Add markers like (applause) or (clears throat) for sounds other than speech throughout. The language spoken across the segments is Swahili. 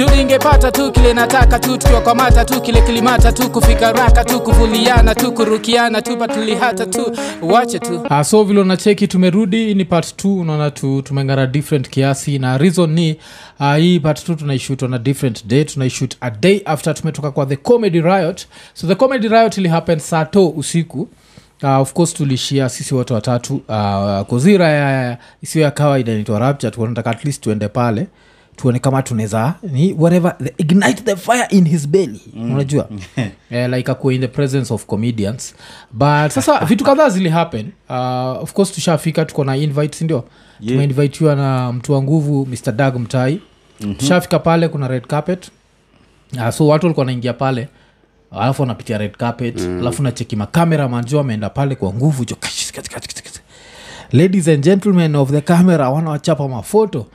juu ningepata tu kile nataka tu tukiwakwamata tu kile kilimata tu kufika raka tu kuvuliana tu kurukiana tu patulihata tu wache tu. Uh, so vile unacheki tumerudi ni part 2 unaona tu tumengara different kiasi na reason ni uh, hii part 2 tunaishut on a different day tunaishut a day after tumetoka kwa the comedy riot. So the comedy riot ilihappen saa usiku. Uh, of course tulishia sisi wote watatu uh, kozira ya isiyo ya kawaida inaitwa rapture tunataka at least tuende pale tuone kama tunaweza ni whatever the, ignite the fire in his belly. Mm. unajua? Yeah, (laughs) like akuwa in the presence of comedians. But sasa (laughs) vitu kadhaa zili happen. Uh, of course tushafika tuko na invite sindio yeah. tumeinvitiwa na mtu wa nguvu mr dag mtai. Mm-hmm. tushafika pale kuna red carpet. Uh, so watu walikuwa wanaingia pale. Alafu wanapitia red carpet. Mm. alafu nacheki makamera manjo ameenda pale kwa nguvu jo ladies and gentlemen of the camera wanawachapa mafoto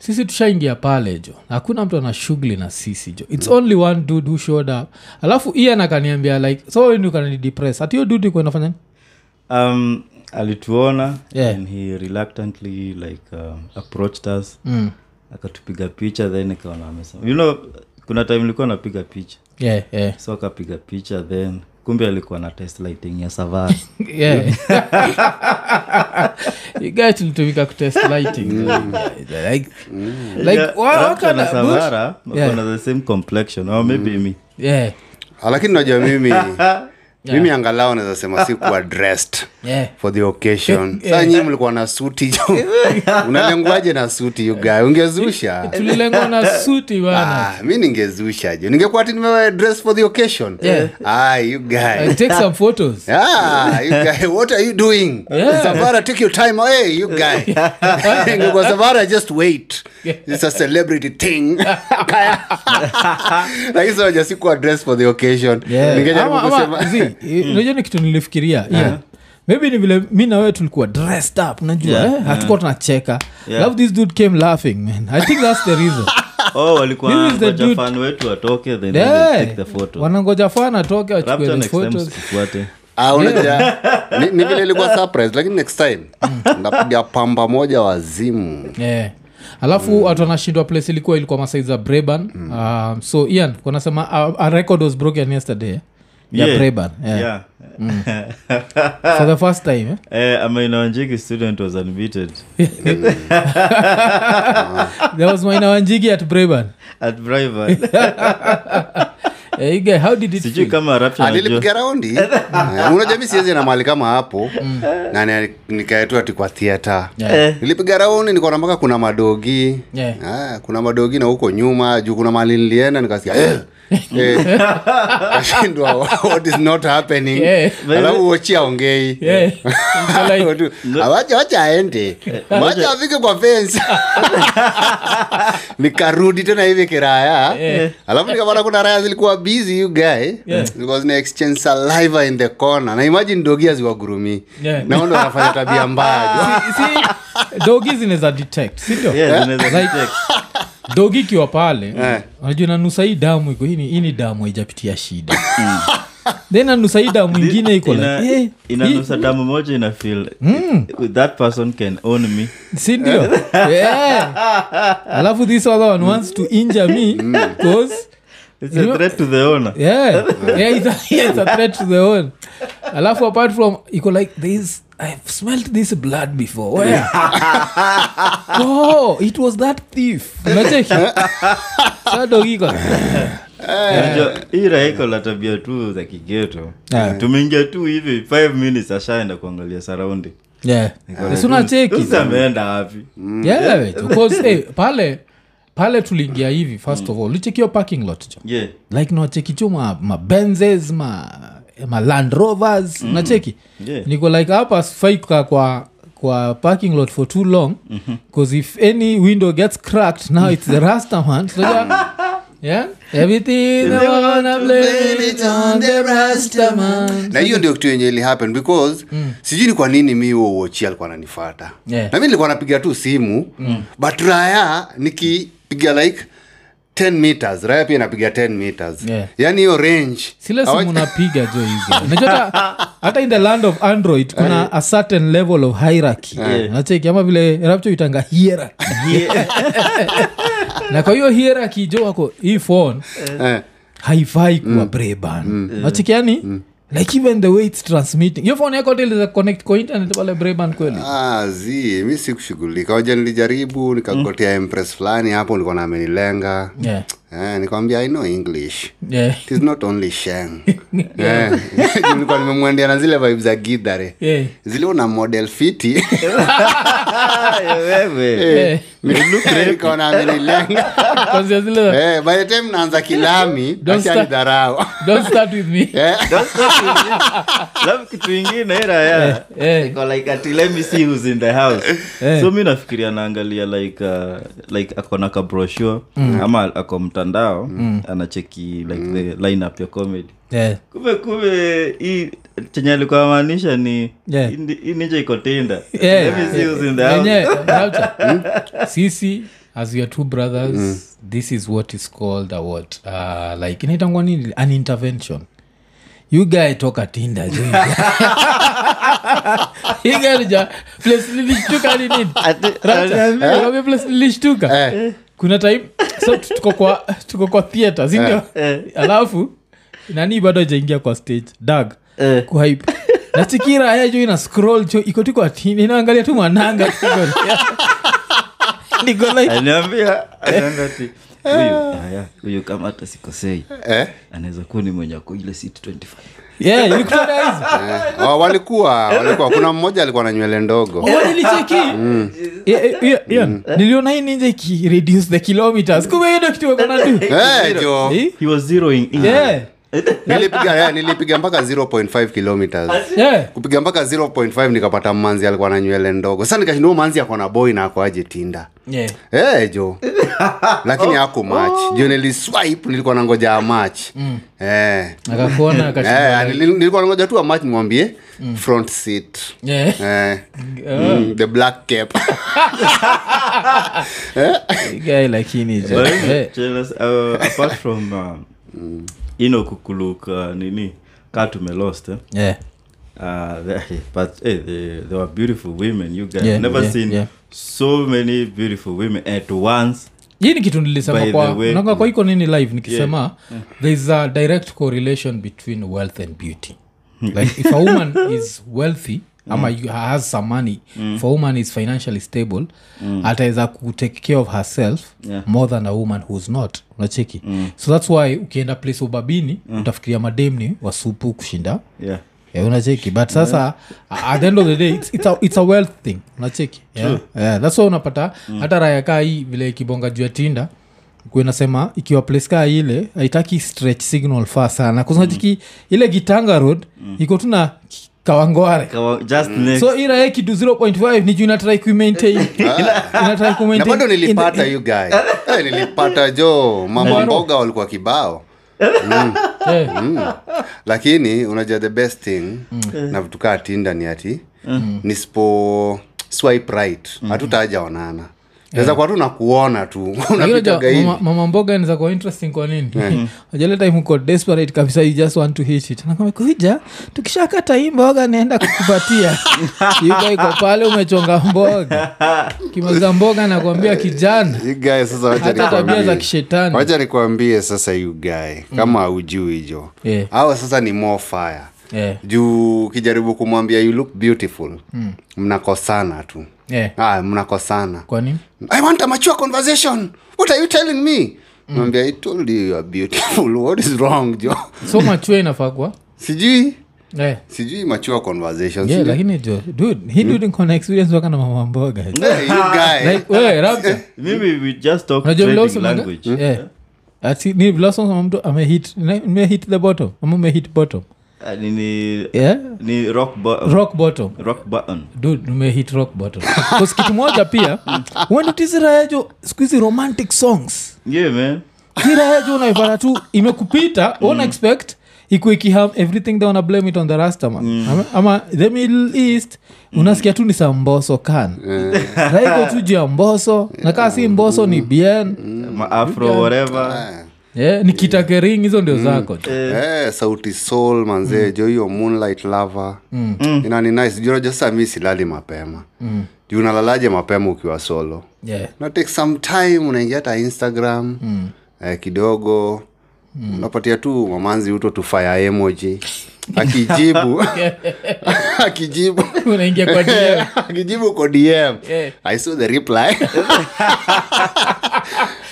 sisi tushaingia pale jo hakuna mtu ana shughuli na sisi jo its only one dude who showed up alafu ian akaniambia like so ni ukananidepress hati hiyo dude ikuwa inafanya nini? um, alituona Yeah. and he reluctantly like um, approached us mm. akatupiga picha then ikaona amesema you know kuna time ilikuwa napiga picha yeah, yeah. so akapiga picha then kumbe alikuwa na test lighting ya savara (laughs) yeah. (laughs) you guys tulitumika kutest lighting. Like, like Yeah, wa- Rapture waka na na savara wakona the same complexion. Or maybe me. Yeah, Ah, lakini najua mimi (laughs) mimi angalau naweza sema si kuwa (laughs) dressed yeah. for the occasion saa nyii mlikuwa na suti jo (laughs) unalenguaje na suti you ungezusha (laughs) tulilengwa na suti bana ah, mi ningezusha jo ningekuwa ti nimewa dress for the occasion Yeah. ah, you guy I take some photos Ah, you guy, what are you doing? Yeah. Savara, take your time away, you guy. Ingekuwa Savara, just wait. It's a celebrity thing. Lakini sasa unajua sikuwa dress for the occasion. Yeah. Ningejaribu kusema eh, unajua ni kitu nilifikiria yeah. maybe ni vile mi na tulikuwa dressed up unajua Yeah. eh? hatukuwa tunacheka Yeah. love this dude came laughing man i think that's the reason (laughs) oh walikuwa This is the ngoja dude- fan wetu atoke then Yeah. take the photo wanangoja fana atoke wachukue photos Ah, (laughs) ni, ni vile ilikuwa surprise lakini next time ndapiga pamba moja wazimu. yeah. alafu watu wanashindwa place ilikuwa ilikuwa masaiza breban mm. um, so ian kunasema a, a record was broken yesterday eh? ya Yeah. yeah. yeah (laughs) for the first time eh? Eh, amainawanjiki student was unbeaten (laughs) there was maina at breban at Brivan. (laughs) hey, how did it sijui kama Rapture anajua. nilipiga raundi Eh, unajua mi siwezi na mahali kama hapo na ni- nikaetu ati kwa theatre Yeah. nilipiga raundi nikaona mpaka kuna madogi Yeah. ah, kuna madogi na huko nyuma juu kuna mali nilienda nikasikia eh, eh, kashindwa what is not happening. Yeah. alafu wochi aongei. Yeah. It's (laughs) like- "Awacha- wacha aende. Wacha afike kwa fence. (laughs) Nikarudi tena hivi kiraya. Alafu nikapata kuna raya zilikuwa busy you guy. Because na exchange saliva in the corner. Na imagine dogi aziwagurumi. Yeah. naondo wanafanya tabia mbaya. Si- si dogi zinaweza detect sindio Yeah, zinaweza detect. Dogi ikiwa pale Eh. unajua nanusa hii damu iko hii ni- hii ni damu haijapitia shida. (laughs) Then nanusa hii damu ingine iko Ina- eh, inanusa damu moja ina feel that person can own me. Sindio (laughs) yeah. alafu this other one wants to injure me because it's a threat to the owner. Yeah, yeah, it's a, yeah, (laughs) it's a threat to the own alafu apart from iko like this i've smelled this blood before. Where? (laughs) Oh it was that thief. Unacheki Unajua, hii raiko la tabia tu za kigeto. Tumeingia tu hivi 5 minutes ashaenda kuangalia saraundi yeah. Sunacheki ameenda wapi? Yeah, because, eh, pale pale tuliingia hivi first of all. Lichekio parking lot jo? Yeah. Like nawacheki tu ma, ma benzes ma, ma land rovers. Mm. nacheki Yeah. niko like hapa sifai kukaa kwa kwa parking lot for too long. Because if any window gets cracked now it's the rastaman (laughs) so yeah, yeah? Everything they wanna blame it on the rastaman na hiyo ndio kitu yenye ili happen because sijui ni kwa nini mi huo wochi alikuwa ananifata Yeah. na mi nilikuwa napiga tu simu but raya nikipiga like 10 meters raya pia inapiga 10 meters. Yeah. yaani hiyo range. Sile simu jo hivi. (laughs) Najua hata- hata in the land of android kuna a certain level of hierarchy. Nacheki ama vile rapcho itanga hierarchy. (laughs) Na kwa hiyo hierarchy jo wako hii phone haifai kuwa breban. Nachikiani like even the way its transmitting. Hiyo phone yako tiliza connect kwa internet pale braban kweli? Ah, zi mi sikushughulika. Oja nilijaribu nikagotea impress fulani hapo nilikuwa na amenilenga yeah. Eh, nikwambia i know english. Yeah. it is not only sheng. (laughs) Eh, (laughs) nilikuwa nimemwendea na zile vibe za gidhare Yeah. zile una model fiti. (laughs) Wewe. Eh. nikaona amenilenga Kwanzia zile. Eh, by the time naanza kilami Don't start- achanidharau don't start with me. Kitu ingine iraya iko like ati let me see who's in the house. So mi nafikiria naangalia like uh, like akona ka brochure ama ako mtandao anacheki like the lineup ya comedy. Yeah. kumbe kumbe hii chenye alikuwa maanisha ni Yeah. hii- hii ninja iko tinda Yeah. let me see who's in the house. Yenye, Raucha, (laughs) sisi as your two brothers this is what is called a what? Uh, like inaitangwa nini? An intervention. You guy toka tinda nija place nilishtuka ni nini? Place nilishtuka kuna time so tuko kwa tuko kwa theatre sindio alafu nani bado ajaingia kwa stage? Dag Eh. kuhype nachikira aya jo ina scroll cho iko tu kwa tini inaangalia tu mwananga. (laughs) Tu niko like aniambia anaambia ati huyu kama hata sikosei eh, anaweza kuwa ni mwenye ile seat 25 yeah (laughs) eh. Oh, walikuwa walikuwa. Kuna mmoja alikuwa na nywele ndogo. Oh, nilicheki Yeah, yeah, yeah, yeah. niliona hii ninja ikireduce the kilometers. Kumbe hiyo ndio kitu wako na do. Eh, jo Eh? he was zeroing in yeah (laughs) nilipiga eh, nilipiga mpaka 0.5 kilometers. Yeah. Kupiga mpaka 0.5 nikapata manzi alikuwa na nywele ndogo. Sasa nikashindua manzi ako na boy na akoaje tinda yeah. Hey, jo (laughs) lakini haku match. Jo niliswipe nilikuwa nangoja amach match. Eh. akakuona Eh, nilikuwa nangoja tu amach nimwambie mm. front seat. Yeah. Eh. mm, the black cap. (laughs) Guy lakini Eh. uh, apart from um, ino kukuluka nini? Kaa tumelost eh? yeah. Uh, they, but hey, they, they were beautiful women you guys. Yeah, never yeah, seen yeah. so many beautiful women at once. Hii ni kitu nilisema kwa kwa iko nini live nikisema thereis a direct correlation between wealth and beauty. Like if a woman is wealthy ama mm. has some money. Mm. for woman is financially stable ataweza kutake care of herself Yeah. more than a woman whois not. Unacheki? So thats why ukienda place ubabini utafikiria madem ni wasupu kushinda. Yeah. Yeah, unacheki? But sasa yeah. at the end of the day it's, it's, a, it's a wealth thing. Unacheki? Yeah. yeah, that's why unapata hata raya kaa hii vile ikibonga juu ya tinda kunasema ikiwa place kaa ile haitaki stretch signal fa sana. Kusanachiki ile gitanga road iko tu na ki- kawangware next. So irae kitu 0.5 ni juu inatrai kumaintain (laughs) inatrai na kumaintain bado in the- nilipata you guy hey, nilipata jo mama mboga walikuwa kibao. Yeah. mm. lakini unajua the best thing na vitu kaa tinda ni ati nisipo swipe right. Hatutajaonana naweza kuwa tu nakuona tu. (laughs) Mama, mama mboga naeza kuwa interesting kwa nini? (laughs) Ajale time uko desperate kabisa you just want to hit it. Nakamekuija tukishakata hii mboga naenda kukupatia. (laughs) Iko pale umechonga mboga. Kimaliza mboga nakwambia kijana. Hata tabia za kishetani. Wacha nikuambie sasa you guy. Kama aujui hijo. Yeah. au sasa ni more fire. Yeah. juu ukijaribu kumwambia you look beautiful. Mnakosana tu yeah. ah, mnakosana. I want a mature conversation. What are you telling me? Mwambia i told you you are beautiful. (laughs) What is wrong jo? So mature inafaa kwa (laughs) sijui. Yeah. sijui conversation yeah, lakini jo dude dude experience waka na mama mboga. (laughs) Hey, you guy. like wewe rapta maybe we just talk trading language. Yeah. ati ni vile mtu amehit nimehit the bottom? Ama umehit bottom Ah, ni, ni, yeah? ni rock, bo- rock bottom. rock button. Dude umehit rock bottom. Because kitu moja pia (laughs) siku hizi romantic songs. Yeah man. Unaipata tu imekupita una expect ikiham everything they wanna blame it on the rastaman ama, ama the middle east unasikia tu ni sa mboso kan raiko tu juu ya mboso na kaa si mboso ni bien ma afro whatever yeah, ni kitakering hizo ndio zako yeah, Eh, sauti soul manzee jo hiyo moonlight lava inani nice. Juu unajua mi silali mapema. Juu unalalaje mapema ukiwa solo? Yeah. na take some time unaingia hata instagram. Eh, kidogo. Unapatia tu mamanzi uto tufaya emoji. Akijibu. (laughs) Akijibu. Unaingia kwa DM. (laughs) akijibu kwa dm Yeah. i saw the reply (laughs)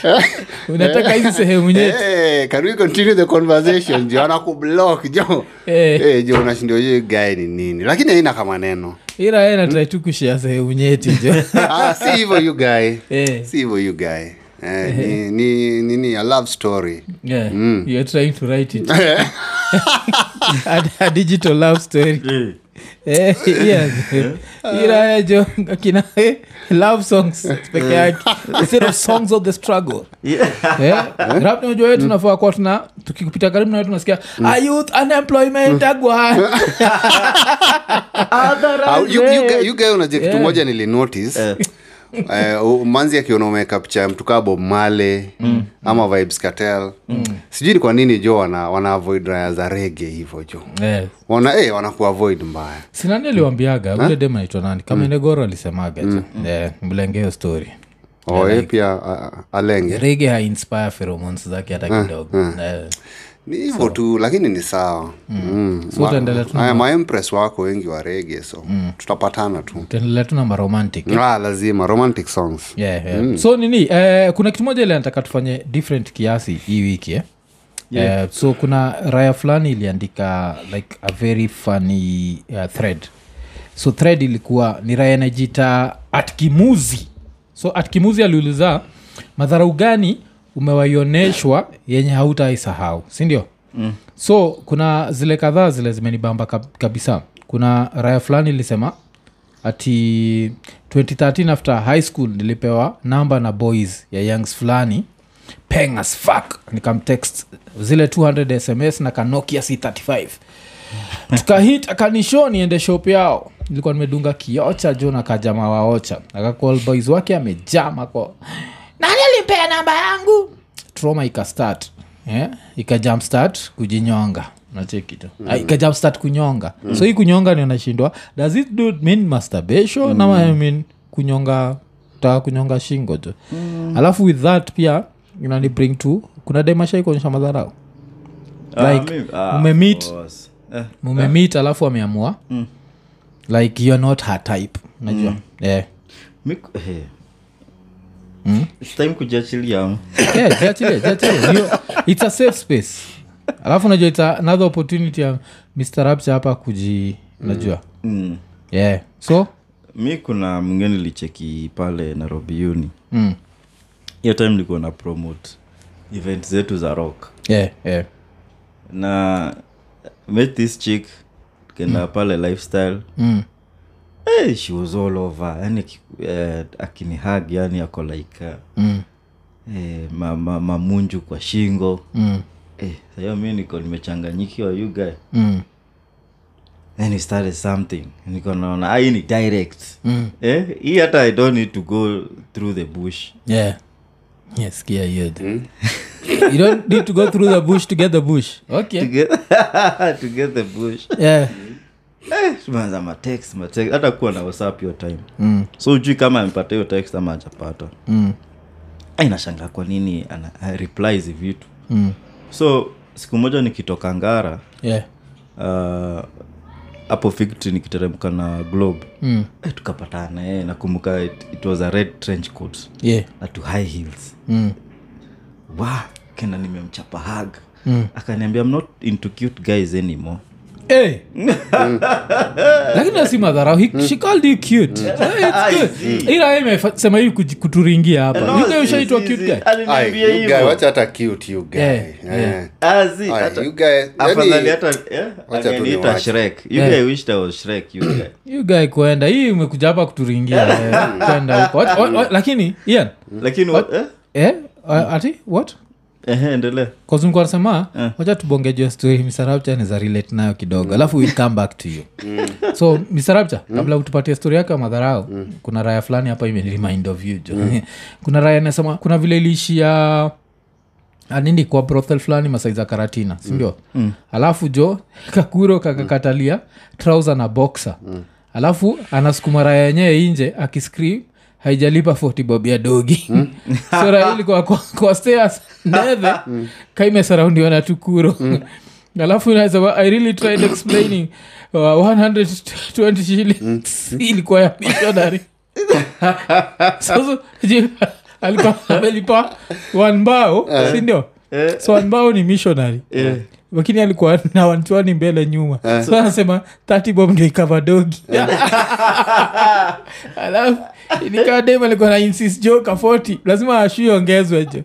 (laughs) unataka hizi sehemu nyeti? Hey, can we continue the conversation? Jo anakublock jo Eh. hey, jo unashindia hiyo guy ni nini. Lakini haina kama neno. Ila natrai tu kushia sehemu nyeti jo (laughs) ah, si hivyo you guy. Eh. si hivyo you guy. Eh, ni, ni, ni a love story. Yeah. you're trying to write it. (laughs) A, a digital love story. Eh, Eh, (laughs) yes. ira jo kina eh, love songs peke yake. Instead of songs of the struggle. Yeah. rap unajua wetu tunafaa kuwa tuna tukipita karibu na wetu tunasikia a youth unemployment agwa. (laughs) Ah, you, you, you guy unajua kitu moja nilinotice (laughs) Eh, u- manzi akiona umeweka picha ya mtukaa bob male ama vibes cartel. Sijui ni kwa nini jo wana, wana avoid raya za rege hivyo jo yes. wana eh, wanakuavoid mbaya. Sinani aliwambiaga ule dem anaitwa nani? Kama inegoro alisemaga jo Eh, mlenge hiyo story. Oh, like, pia uh, alenge. Rege hainspire feromons zake hata kidogo. Eh, ni hivyo tu lakini ni sawa. Mm. So Aya, maempress wako wengi wa rege so tutapatana tu. Tuendelea tu na maromantic ah, lazima romantic songs. Yeah, yeah. so nini eh, kuna kitu moja ile nataka tufanye different kiasi hii wiki eh? Yeah. Eh, so kuna raya fulani iliandika like a very funny uh, thread. So thread ilikuwa ni raya najita atkimuzi. So atkimuzi aliuliza madharau gani umewaioneshwa yenye hautaisahau sindio mm. so kuna zile kadhaa zile zimenibamba kabisa. Kuna raya fulani ilisema ati 2013 after high school nilipewa namba na boys ya youngs fulani pengas fak nikamtext zile 200 sms na kanokia c35 (laughs) tukahit akanisho niende shop yao. Nilikuwa nimedunga kiocha jo na kajama waocha akacall boys wake amejama ko nani alimpea namba yangu trauma ikastart yeah? ikajumpstart kujinyonga nachekito mm. start kunyonga mm. so hii kunyonga ni unashindwa does it do mean masturbation mm. ama I mean kunyonga taka kunyonga shingo jo mm. alafu with that pia inani bring to kuna demasha kuonyesha madharau Ah, Like, ah, mumemit. ah, course. Eh, alafu ameamua Mm. like youare not her type najua yeah. mi- It's time kujiachilia yeah, jiachilie, jiachilie. Hiyo- (laughs) it's a safe space alafu najua it's another opportunity ya mr rapcha hapa kuji najua mm. yeah so mi kuna mwingine nilicheki pale nairobi uni mm. hiyo time nilikuwa na promote event zetu za rock yeah, yeah. na met this chick kenda pale lifestyle Mm. Hey, she was all over. Yani uh, akinihag yani ako like uh, Mm. eh, ma, ma, kwa shingo. Mm. eh, sahiyo mi niko nimechanganyikiwa you Mm. then he started something. Niko naona "Ah, hii ni direct. Mm. eh, hii hata i don't need to go through the bush. Yeah. Yes kia hiyo (laughs) you don't need to go through the bush to get the bush. To get, (laughs) to get the bush. Yeah eh, tumeanza matext matext hata kuwa na whatsapp hiyo time mm. so ujui kama amepata hiyo text ama ajapata Mm. inashanga kwa nini ana a- reply hizi vitu Mm. so siku moja nikitoka ngara yeah uh, hapo fikti nikiteremka na globe mm. eh, tukapatana eh, nakumbuka it, it was a red trench coat yeah na to high heels mm. wa kenda nimemchapa hag Mm. akaniambia i'm not into cute guys anymore hey. (laughs) lakini asi madharau. He- she called you cute. Hey, it's (laughs) good. ila imesema hii kuturingia hapa. No, ushaitwa si- si- cute guy? Aliniambia Ai, you guy, hivyo. wacha hata cute you guy. Yeah, Eh. yeah. Si, Ai, hata- you guy- afadhali hata eh, Wacha tu angeniita shrek. You Yeah. guy wished I was shrek you guy. (clears throat) You guy kwenda. Hii umekuja hapa kuturingia eh, kwenda huko. What- what- what- lakini ian? Lakini what, eh? eh, ati? What Ehe, endelea. Kazungu anasema wacha tubongejua story. Misarapcha niza relate nayo kidogo. Alafu we'll come back to you. So misarapcha kabla utupatie story yako ya madharau kuna raya fulani hapa imenirimind of you jo (laughs) kuna raya nasema kuna vile iliishia anini kwa brothel fulani masaiza karatina sindio mm. alafu jo (laughs) kakuro kakakatalia trouser na boxer. Mm. alafu anasukuma raya yenyewe inje akiscream haijalipa 40 bob ya dogi. Mm. (laughs) so raya ilikuwa kwa, kwa stairs ndeve (laughs) kaimesaraundiwa na tukuro mm. (laughs) alafu inasema i really tried explaining uh, 120 shillings. Ilikuwa ya missionary sasa alikuwa amelipa wanbao sindio so wanbao ni missionary lakini alikuwa (laughs) na wanchwani mbele nyuma. So anasema tatibom ndio ikava dogi. (laughs) Alafu nikadem alikuwa na insist jo ka 40 lazima ashui ongezwe jo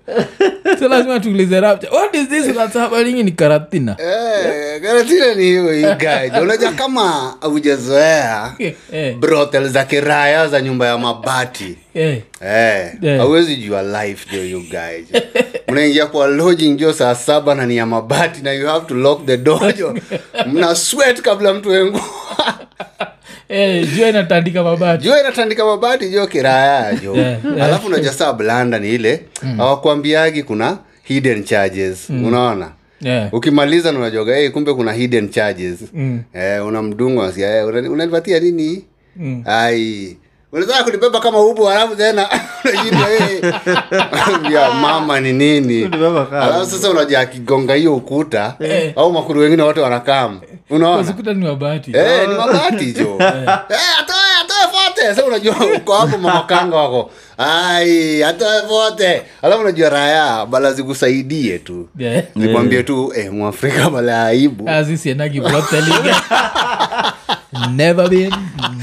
so lazima tuulize rapture what is this? That's happening ni karatina. Eh, Karatina ni hiyo (laughs) guy. unajua kama aujazoea eh, brothel za kiraya za nyumba ya mabati. Eh. Eh, Yeah. jua life jo you mnaingia (laughs) kwa lodging jo saa saba na ni ya mabati na you have to lock the door jo (laughs) mna sweat kabla mtu wengu Eh, jua inatandika mabati. Jua inatandika mabati jo kiraya jo (laughs) Yeah, yeah. alafu unajua saa blanda ni ile awakuambiagi kuna hidden charges. Unaona? Yeah. ukimaliza na unajoga hey, kumbe kuna hidden charges. Mm. eh, unamdunga hey, unani- unanipatia nini? Mm. ai. Unataka kunibeba kama ubu halafu tena (laughs) unajua ya mama ni nini? Alafu sasa unajua akigonga hiyo ukuta Eh. au makuru wengine wote wanakam unaona? Ni mabati Eh, ni mabati jo (laughs) Eh, atoe atoe fote. Sasa unajua uko hapo mamakanga wako. Ai atoe fote. Alafu unajua raya bala zikusaidie tu. Yeah. nikwambie tu eh, mwafrika bala aibu. As is yenagi brotheliga. (laughs) never been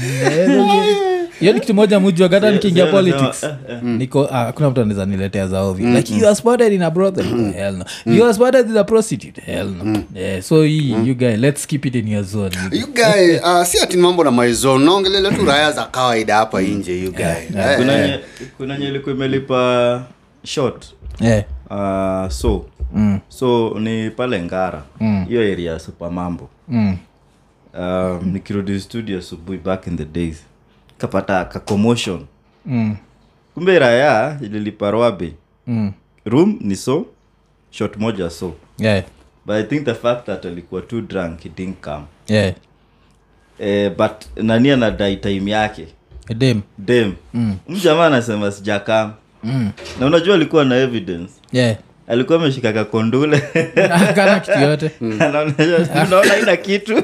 never been hiyo ni kitu moja mujua hata nikiingia politics niko ah, kuna mtu anaweza niletea za mm. like you are spotted in a brothel. Hell no. You are spotted in a prostitute. Hell no. Yeah, so hii you guy let's keep it in your zone. You you guy uh, (laughs) si ati mambo na maizon naongelele tu raya za kawaida hapa nje you guy. Eh, kuna eh. nye- kuna nye ilikuwa imelipa short. Yeah. uh, so. Mm. so ni pale ngara. Mm. area ya supamambo Mm. um, nikirudi studio asubuhi back in the days kapata ka commotion Mm. kumbe raya ililipa rwabe Mm. room ni so shot moja so yeah. but i think the fact that alikuwa too drunk he didn't come yeah. eh, but nani anadai time yake dem dem Mm. mjamaa anasema sijakam mm. na unajua alikuwa na evidence yeah. Alikuwa ameshika kakondule kana kitu yote. (laughs) Anaonyesha ina kitu. (laughs)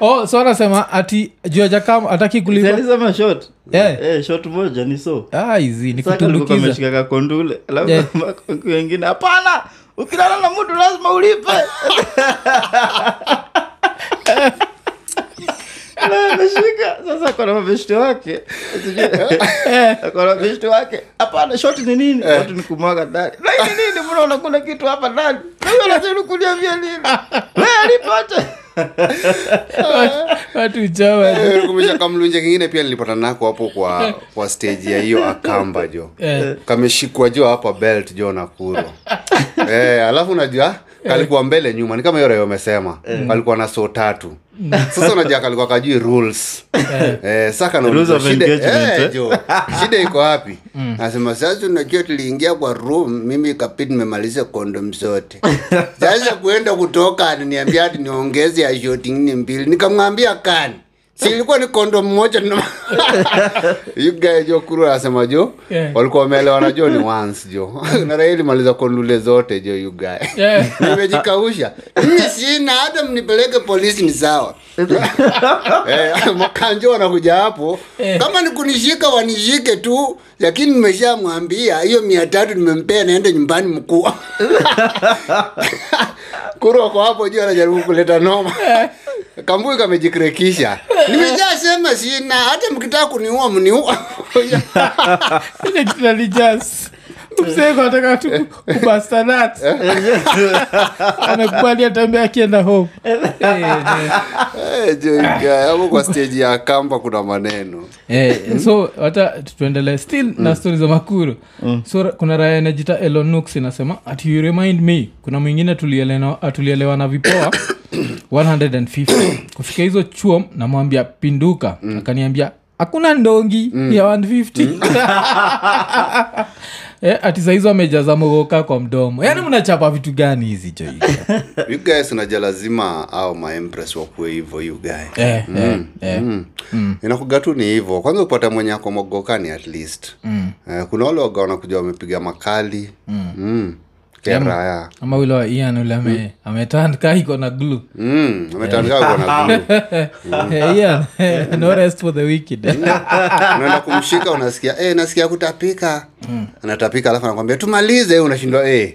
Oh so anasema ati juajakam ataki kulipa. Shot Yeah. yeah, shot moja ni so. Ah, hizi ni Sasa alikuwa kutumbukiza. ameshika kakondule alafu Yeah. (laughs) wengine hapana ukilala na mtu lazima ulipe ameshika. Sasa akona mabeshti wake. (laughs) Akona mabeshti wake. Hapana shoti ni nini? Watu ni kumwaga ndani. Na nini? Mnaona kuna kitu hapa ndani? Na huyo anajaribu kuniambia nini? Wewe alipote (laughs) watu chawa Eh, kamlunje kingine pia nilipata nako hapo kwa kwa stage ya hiyo akamba jo. Eh. kameshikwa jo hapa belt jo nakuro (laughs) eh, alafu unajua kalikuwa mbele nyuma ni kama hiyo amesema kalikuwa na so tatu. (laughs) Sasa unajua kalikuwa kajui rules. Eh, saka shida, eh, eh? jo. Shida iko wapi? Nasema sasa unajua tuliingia kwa room mimi kapiti nimemaliza kondom zote. (laughs) Sasa kuenda kutoka ananiambia ati niongeze ya shoti nne mbili. Nikamwambia kani si ilikuwa ni kondo mmoja na- (laughs) jo kuru anasema jo Yeah. walikuwa wameelewana jo ni once jo (laughs) na kondule zote jo yugae Yeah. (laughs) nimejikausha. Mimi sina hata mnipeleke polisi ni sawa. Eh, makanjo wanakuja hapo. Yeah. kama ni kunishika wanishike tu lakini nimeshamwambia hiyo mia tatu nimempea naende nyumbani mkuu kuru wako hapo juu anajaribu kuleta noma. (laughs) Kambui kamejikrekisha nimeshasema sina hata mkitaka kuniua mniua. (laughs) Ile mseko ataka tu kubastanat (laughs) anakubali atembea akienda home. Eh, eh. Eh, hapo kwa stage ya kamba kuna maneno. Eh, so hata tuendelee still na stori za makuru. So kuna raya inajita elonux inasema at you remind me. Kuna mwingine tulielewa tulielewa na vipoa. (coughs) 150 kufika hizo chuo namwambia pinduka. Akaniambia hakuna ndongi ya 150 (laughs) eh, ati saizi wamejaza mogoka kwa mdomo yaani mnachapa vitu gani hizi (laughs) you guys unaja lazima au maempress wakuwe hivo you guy eh, eh, eh. mm. inakuga tu ni hivo kwanza upata mwenye ako mogokani at least mm. eh, kuna wale waga wanakuja wamepiga makali mm. Mm. Keraya ama ule wa ian ule ame, ametandika iko na glu mm. ametandika kona blue no rest for the wicked. (laughs) Unaenda kumshika unasikia eh, nasikia kutapika. Anatapika alafu anakwambia tumalize. Unashindwa eh.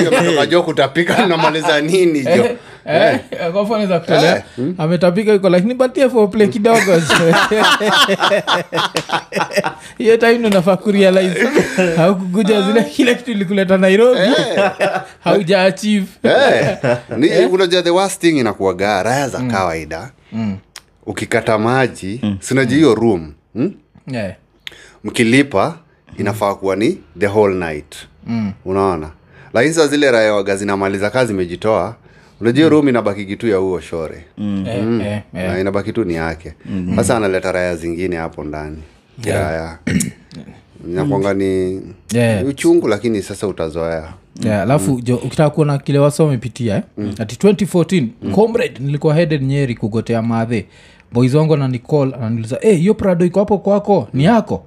(laughs) jo kutapika namaliza nini? (laughs) Jo Eh, kwa mfano za kutolea ametapika iko lakini batie fople kidogo. (laughs) Hiyo time nafaa kurealize. Haukukuja zile kila kitu ilikuleta nairobi. (laughs) Hauja achieve. (laughs) Eh, unajua the worst thing raya za kawaida. Ukikata maji sinaji hiyo room. Hmm? Eh, mkilipa inafaa kuwa ni the whole night. Unaona? Lakini saa zile raya waga zinamaliza kazi imejitoa unajua mm. room inabaki kitu ya huo shore. Eh, eh, eh. Na inabaki tu ni yake. Sasa analeta raya zingine hapo ndani. Yeah. raya nakwanga ni Yeah. uchungu lakini sasa utazoea. Yeah, alafu jo ukitaka kuona kile wasa wamepitia eh? ati 2014 comrade nilikuwa headed nyeri kugotea madhe. Boys wangu ananicall ananiuliza hiyo hey, prado iko hapo kwako? Ni yako?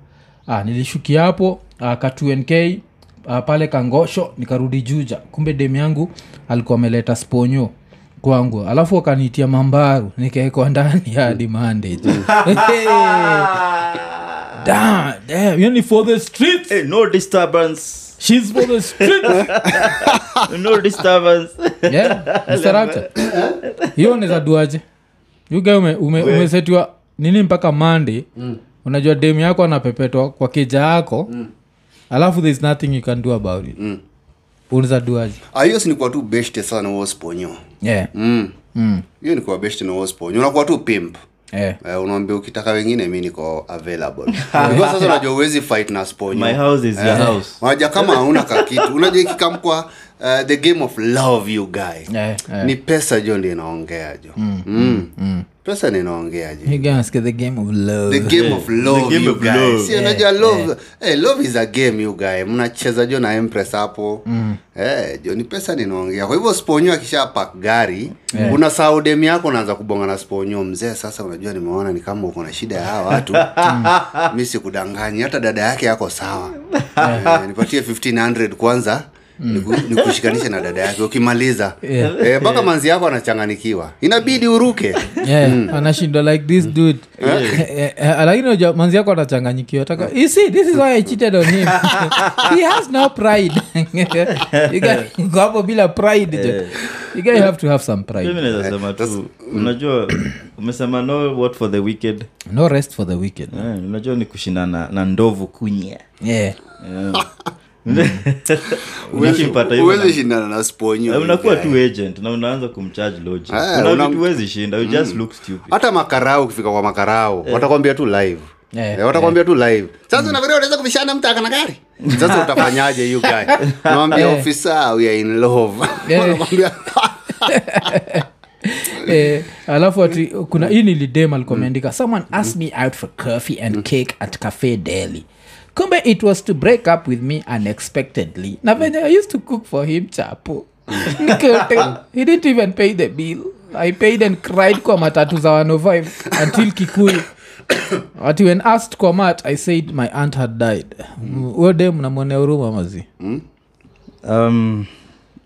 Ah, nilishukia hapo ah, ka 2nk ah, pale kangosho nikarudi juja. Kumbe dem yangu alikuwa ameleta sponyo kwangu. Alafu wakaniitia mambaru nikaekwa ndani hadi mande (laughs) yani for the streets. Hey, no disturbance. She's for the streets. (laughs) No disturbance. Yeah, Mr. Hiyo neza duaje yuga ume, ume, umesetiwa nini mpaka mande unajua demu yako anapepetwa kwa kija yako alafu thereis nothing you can do about it mm. unaweza Ah, hiyo si tu beshte sana huo sponyo yeah. mm. mm. hiyo nikuwa beshte na huo unakuwa tu pimp yeah. Uh, unaambia ukitaka wengine mi niko available (laughs) sasa unajua uwezi fight na my sponyo house is your house unajua kama hauna kakitu unajua ikikamkwa uh, the game of love you guy Yeah, yeah. ni pesa jo ndi inaongea jo mm. Mm. ni inaongea jo You guys game love. the game of love game you of guy. love. si unajua love eh, love is a game you guy. Mnacheza jo na empress hapo. Eh, jo ni pesa ninaongea. Kwa hivyo sponyo akisha pak gari yeah. una saudem yako unaanza kubonga na sponyo. Mzee sasa unajua nimeona ni kama uko na shida ya hawa watu. (laughs) Mi sikudanganyi hata dada yake yako sawa. Eh, nipatie 1500 kwanza niku- nikushikanishe na dada yake ukimaliza. Yeah. Eh, mpaka manzi yako anachanganikiwa inabidi uruke. Yeah, anashindwa like this dude. Eh, eh, eh, lakini yeah. manzi yako anachanganyikiwa. Taka you see this is why i cheated on him. (laughs) He has no pride. (laughs) You guys (laughs) go hapo bila pride jo you guys have to have some mimi naweza sema tu unajua umesema no what for the wicked. No rest for the wicked. Unajua ni kushindana na ndovu kunya yeah. Hivyo (laughs) uwezi na- shindana na sponyo Eh, unakuwa tu agent na unaanza kumcharge logic. Eh, una- vitu huwezi shinda you just look stupid. Hata makarao ukifika kwa makarao watakwambia tu live. Eh, Eh, watakwambia tu live. Sasa unafikiria unaweza kubishana mtu akana gari? Sasa (laughs) utafanyaje you guy? (laughs) Nawambia Eh. ofisa we are in love. Eh. Eh, alafu ati kuna hii nilidem alikuwa ameandika someone asked me out for coffee and cake at cafe daily kumbe it was to break up with me unexpectedly. Na venye i used to cook for him chapo. He didn't even pay the bill. I paid and cried kwa matatu za 105 until kikuyu. Ati when asked kwa mat i said my aunt had died. Huyo mm. mnamwonea huruma mazi? Um,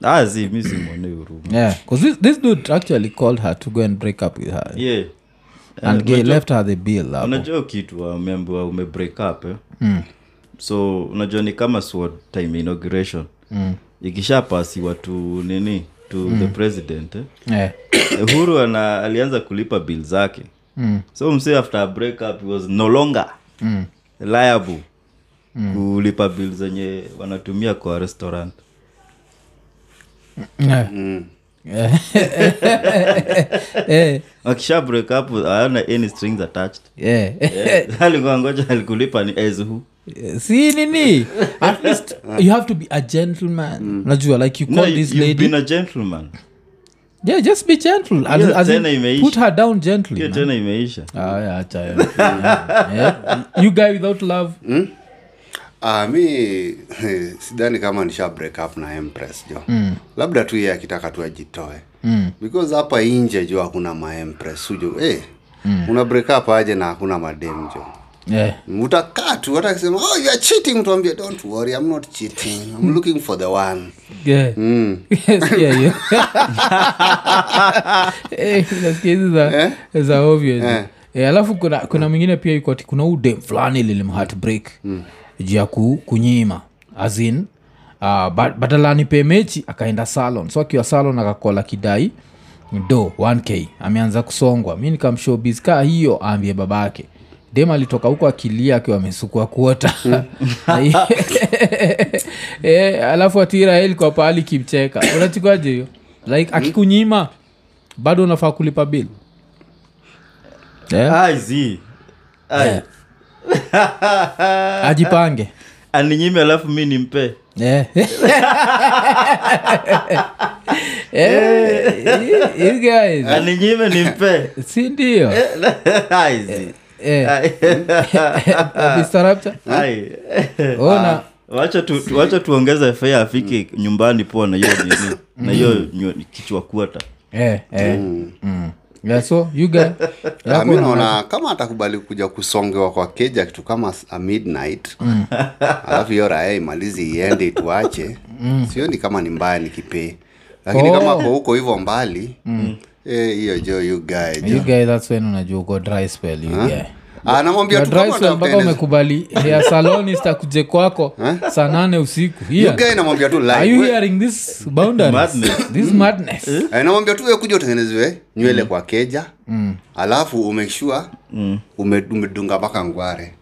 ah, mi huruma. Yeah this, this dude actually called her to go and break up with her. Yeah. And uh, left her the bill unajua kitu ameambiwa ume break up eh? mm. So unajua ni kama sword time inauguration mm. ikishapasiwa tu nini to mm. the president eh? yeah. (coughs) huru ana, alianza kulipa bill zake mm. so msee after a break up he was no longer mm. liable mm. kulipa bill zenye wanatumia kwa restaurant yeah. mm wakisha (laughs) break up hawana any strings attached yeah. yeah. (laughs) alikuwa ngoja alikulipa ni ezu si nini? At least you have to be a gentleman. Unajua like you no, call you, this you've lady. been a gentleman. Yeah just be gentle. As, yeah, as in, put her down gently yeah, tena imeisha. Ah, yeah, ya. Yeah. Yeah. you guy without love. Ah, mi (laughs) sidhani kama nisha break up na empress jo. Mm. labda tu ye akitaka tu ajitoe. Mm. because hapa inje jo hakuna maempress ujo hey, mm. una break up aje na hakuna madem jo yeah. utakaa tu hata akisema oh, you are cheating mtuambie don't worry i'm not cheating i'm looking for the one Yeah. mm. (laughs) Nasikia hiyo. (laughs) Nasikia hizi za- za obvious. Alafu kuna kuna mwingine pia yuko ati kuna udem fulani lilimheartbreak juu ya ku, kunyima azin uh, badala nipe mechi akaenda salon so akiwa salon akakola kidai do 1k ameanza kusongwa mi nikamshowbiz kaa hiyo aambie babake dem alitoka huko akilia akiwa amesukua kuota. (laughs) E, alafu atirael kwa pahali kimcheka. Unachikaje hiyo? Like akikunyima bado unafaa kulipa bil yeah. yeah. ajipange. (laughs) Aninyime alafu mi nimpe. Eh. (laughs) Eh, aninyime nimpe. Si Eh. (laughs) (laughs) Ona, wacha tu, tu- wacha tuongeze fea afike nyumbani poa na hiyo nini na hiyo kichwa kuota. Eh, eh, mm. Yeah, so you guy, (laughs) Ah, mi naona kama atakubali kuja kusongewa kwa keja kitu kama a midnight. Alafu hiyo raya imalizi iende ituache. Sioni kama ni mbaya nikipee lakini Oh. kama ko huko hivyo mbali eh, hiyo jo you guy you guy, that's when unajua uko dry spell you guy. Ah, namwambia Your tu dry kama spell mpaka atakutengeneza- umekubali (laughs) hea salonist akuje kwako saa nane usiku. You Ian, guy namwambia tu are you live we- hearing this boundaries? Madness. this madness. Eh, namwambia tu kuja utengeneziwe nywele kwa keja. Alafu umekshua ume, umedunga mpaka ngware.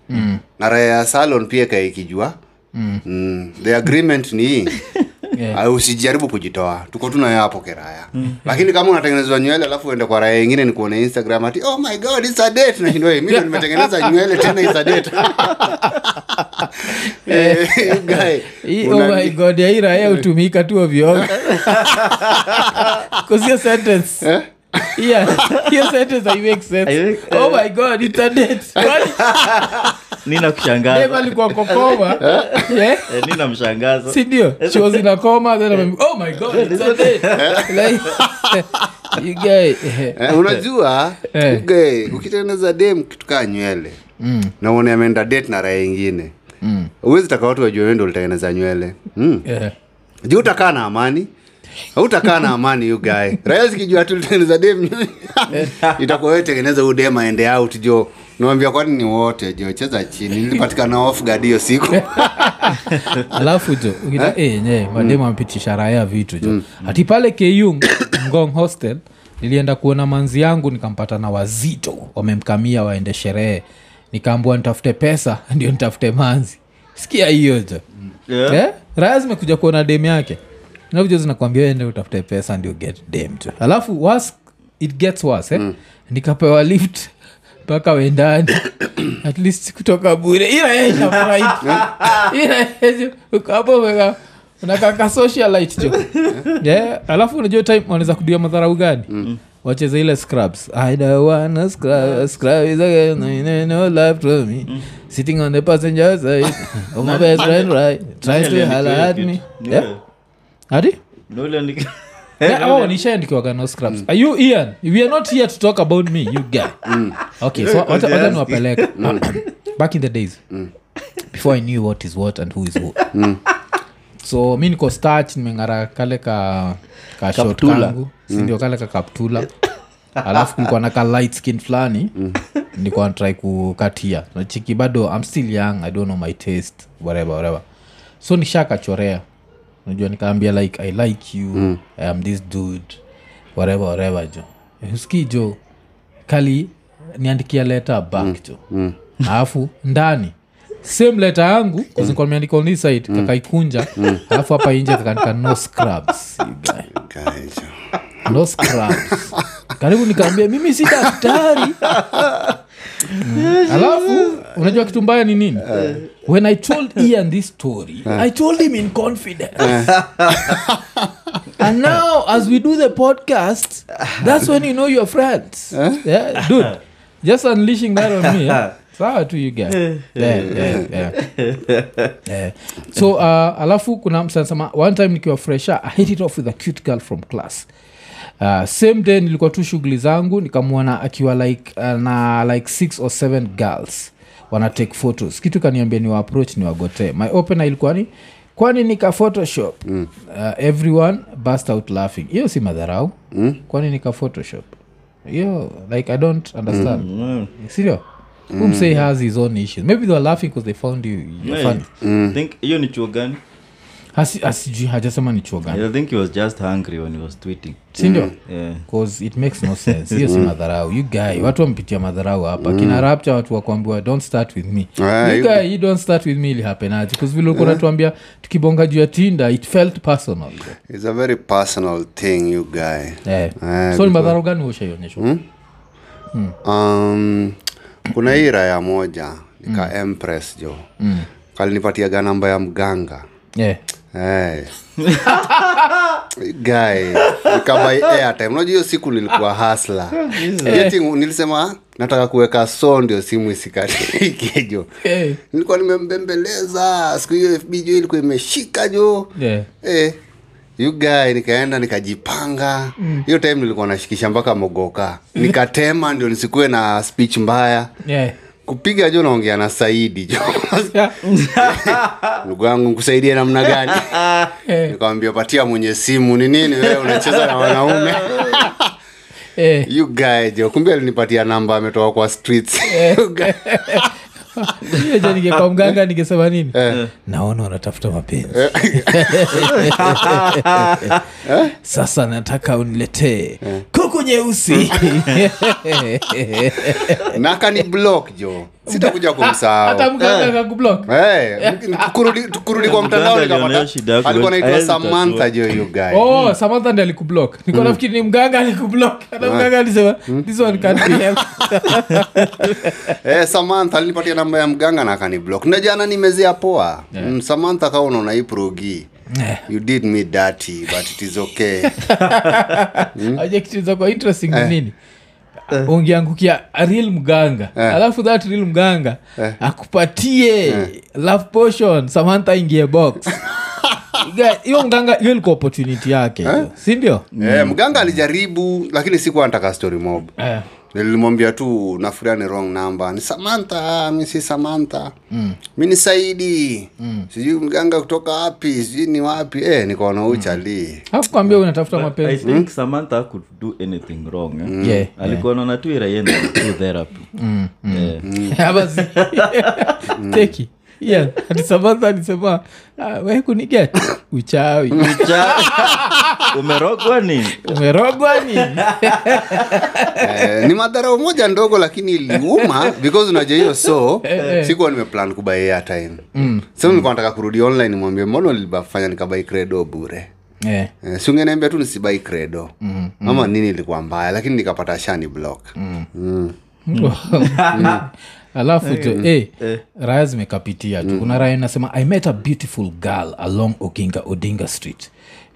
Na raya ya salon pia kaikijua mm. the agreement ni hii (laughs) Yeah. Ah, usijaribu kujitoa. Tuko tu nayo hapo keraya lakini kama unatengenezwa nywele alafu uende kwa raya ingine nikuone instagram ati oh my god it's a date. Nashindwa "Hey, mimi ndo nimetengeneza nywele tena it's a date. (laughs) Eh, guy, oh my god ya hii raya hutumika tu ovyo (laughs) sentence Eh? Yeah, (laughs) hiyo sentence haimake sense. Haimake- oh my god it's a date nina dem kokoma? Eh, nina mshangazo si ndio? She was in a coma then I'm, oh my god it's a date (laughs) like (laughs) you guy Eh, unajua Eh. ukitengeneza dem kitukaa nywele. Na uone ameenda det na raya ingine. Uwezi taka watu wajue wewe ulitengeneza nywele. Mm. yeah. juu utakaa na amani. Hautakaa na amani you guy. Raya zikijua tu ulitengeneza dem (laughs) itakuwa wewe tengeneza huyu dem aende out jo nawambia kwani ni wote? Jo cheza chini? Nilipatikana off guard hiyo siku. (laughs) Alafu jo ukita eh, mademu amepitisha raya vitu jo. Hati pale ku (coughs) ngong hostel nilienda kuona manzi yangu nikampata na wazito wamemkamia waende sherehe. Nikaambua nitafute pesa (laughs) ndio nitafute manzi. Sikia hiyo jo. Yeah. eh? raya zimekuja kuona dem yake. Nakuja zinakwambia ende utafute pesa ndio get dem jo. Alafu was, it gets worse eh? nikapewa lift mpaka wendani (coughs) at least kutoka bure. Jo (laughs) (laughs) yeah. alafu unajua time wanaweza kudia madharau gani? Wacheza ile scrubs. I don't wanna scrub scrub is again no, no, no to me. Sitting on the passenger side. (laughs) Of my best friend right? Trying to holler at me. Yeah. hadi oh, nishaandikiwaga no scrubs are you ian? We are not here to talk about me you guy. (laughs) Okay so (laughs) wacha wacha niwapeleka (laughs) back in the days before i knew what is what and who is who. So mi niko starch nimeng'ara kale ka ka short Kaptula. kale ka kaptula. Alafu kulikuwa na ka light skin fulani. Nilikuwa natrai kukatia. Nachiki bado i'm still young. I don't know my taste. Whatever whatever. So nishakachorea unajua nikaambia like i like you mm. i am this dude whatever whatever jo. Huski jo. Kali niandikia leta back jo. Alafu ndani. Same leta yangu kuzikuwa mm. on this side kakaikunja. Alafu hapa inje kakanika no scrubs no scrubs. Karibu nikaambia mimi si daktari. Mm. (laughs) alafu unajua kitu mbaya ni nini? When i told ian this story i told him in confidence. (laughs) And now as we do the podcast that's when you know your friends. Yeah, dude just unleashing that on me eh? (laughs) sawa tu you guys. Yeah, yeah, yeah. yeah. so uh, alafu kuna msanasema one time nikiwa fresha i hit it off with a cute girl from class Uh, same day nilikuwa tu shughuli zangu nikamwona akiwa like uh, na like six or seven girls. Wanatake photos. Kitu kaniambia ni waapproach ni wagotee my opener ilikuwa ni kwani nika photoshop? Mm. uh, everyone bust out laughing. Hiyo si madharau. Mm. kwani nika photoshop? Hiyo like i don't understand. Mm. sirio mm. umsay has his own issues? Maybe they were laughing because they found you you're Yeah, funny. Mm. think hiyo ni chuo gani Hasi- asijui hajasema ni chuo gani. I think he was just hungry when he was tweeting. Sindio yeah. it makes no sense. Hiyo si madharau. You guy watu wampitia madharau hapa. Kina rapcha watu wakuambiwa don't start with me. Ah, you you- guy you don't start with me ilihapenaji bcause vile ulikuwa natuambia tukibonga juu ya tinda it felt personal. It's a very personal thing, you guy. eh. Ah, so ni madharau gani ushaionyeshwa? Um, kuna hii raya moja nika empress jo. Mm. kalinipatiaga namba ya mganga. Yeah. Hey. (laughs) guy nikabai airtime unajua hiyo siku nilikuwa hasla nilisema nataka kuweka so ndio simu isikatike (laughs) jo. Eh. nilikuwa nimembembeleza siku hiyo fb jo ilikuwa imeshika jo. Yeah. hey. You nikaenda nikajipanga. Hiyo time nilikuwa nashikisha mpaka mogoka. (laughs) Nikatema ndio nisikuwe na speech mbaya. Yeah. Kupiga jo naongea na saidi jo. (laughs) Ndugu yangu nkusaidie namna gani? (laughs) Eh. nikamwambia patia mwenye simu ni nini wewe? Unacheza na wanaume? (laughs) Eh. you guy jo. Kumbe alinipatia namba ametoka kwa streets. Guy. Ningekuwa mganga ningesema nini? Naona unatafuta mapenzi. Sasa nataka uniletee kuku nyeusi. (laughs) Na akani block jo. Sitakuja hata kumsahau mganga kakublock Eh, tukurudi kwa mtandao Mganga aliona nikapata shida yako, alikuwa naitwa samantha jo you guy. Oh samantha ndi alikublock. Niko nafikiri ni mganga alikublock. Hata mganga alisema this one can't be helped (laughs) eh, samantha alinipatia namba ya mganga na akani block. Na jana nimezea poa. Mm, samantha kaa unaona Eh. you did me dirty but it is okay (laughs) kwa interesting eh. nini ungeangukia a real mganga alafu that real mganga akupatie love potion samantha ingie box (laughs) hiyo mganga hiyo ilikuwa opportunity yake eh? si ndio mm. mganga alijaribu lakini sikuwa nataka story mob Eh. Nilimwambia tu nafuria ni wrong number. Ni samantha mi si samantha. Mm. mi ni saidi. Mm. sijui mganga kutoka wapi sijui ni wapi. Eh, nikaona uchalii hakukwambia unatafuta i mapenzi. think samantha could do anything wrong eh? Yeah, alikuwa naona tu iraienda (coughs) to therapy. Yeah. (laughs) Basi. teki yeah. alisema "Ah, we kuniget uchawi Cha- (laughs) umerogwa nini umerogwa nini eh, ni madharau moja ndogo lakini iliuma because unajua hiyo so sikuwa nimeplan kubai airtime mm. nilikuwa nataka kurudi online mwambie mbona ulibafanya nikabai credo bure yeah. Eh, siungeniambia tu nisibai credo mm, mm. ama nini ilikuwa mbaya lakini nikapata shani block mm. Mm. (laughs) alafu jo eh, raya zimekapitia tu. Kuna raya inasema i met a beautiful girl along oginga odinga street.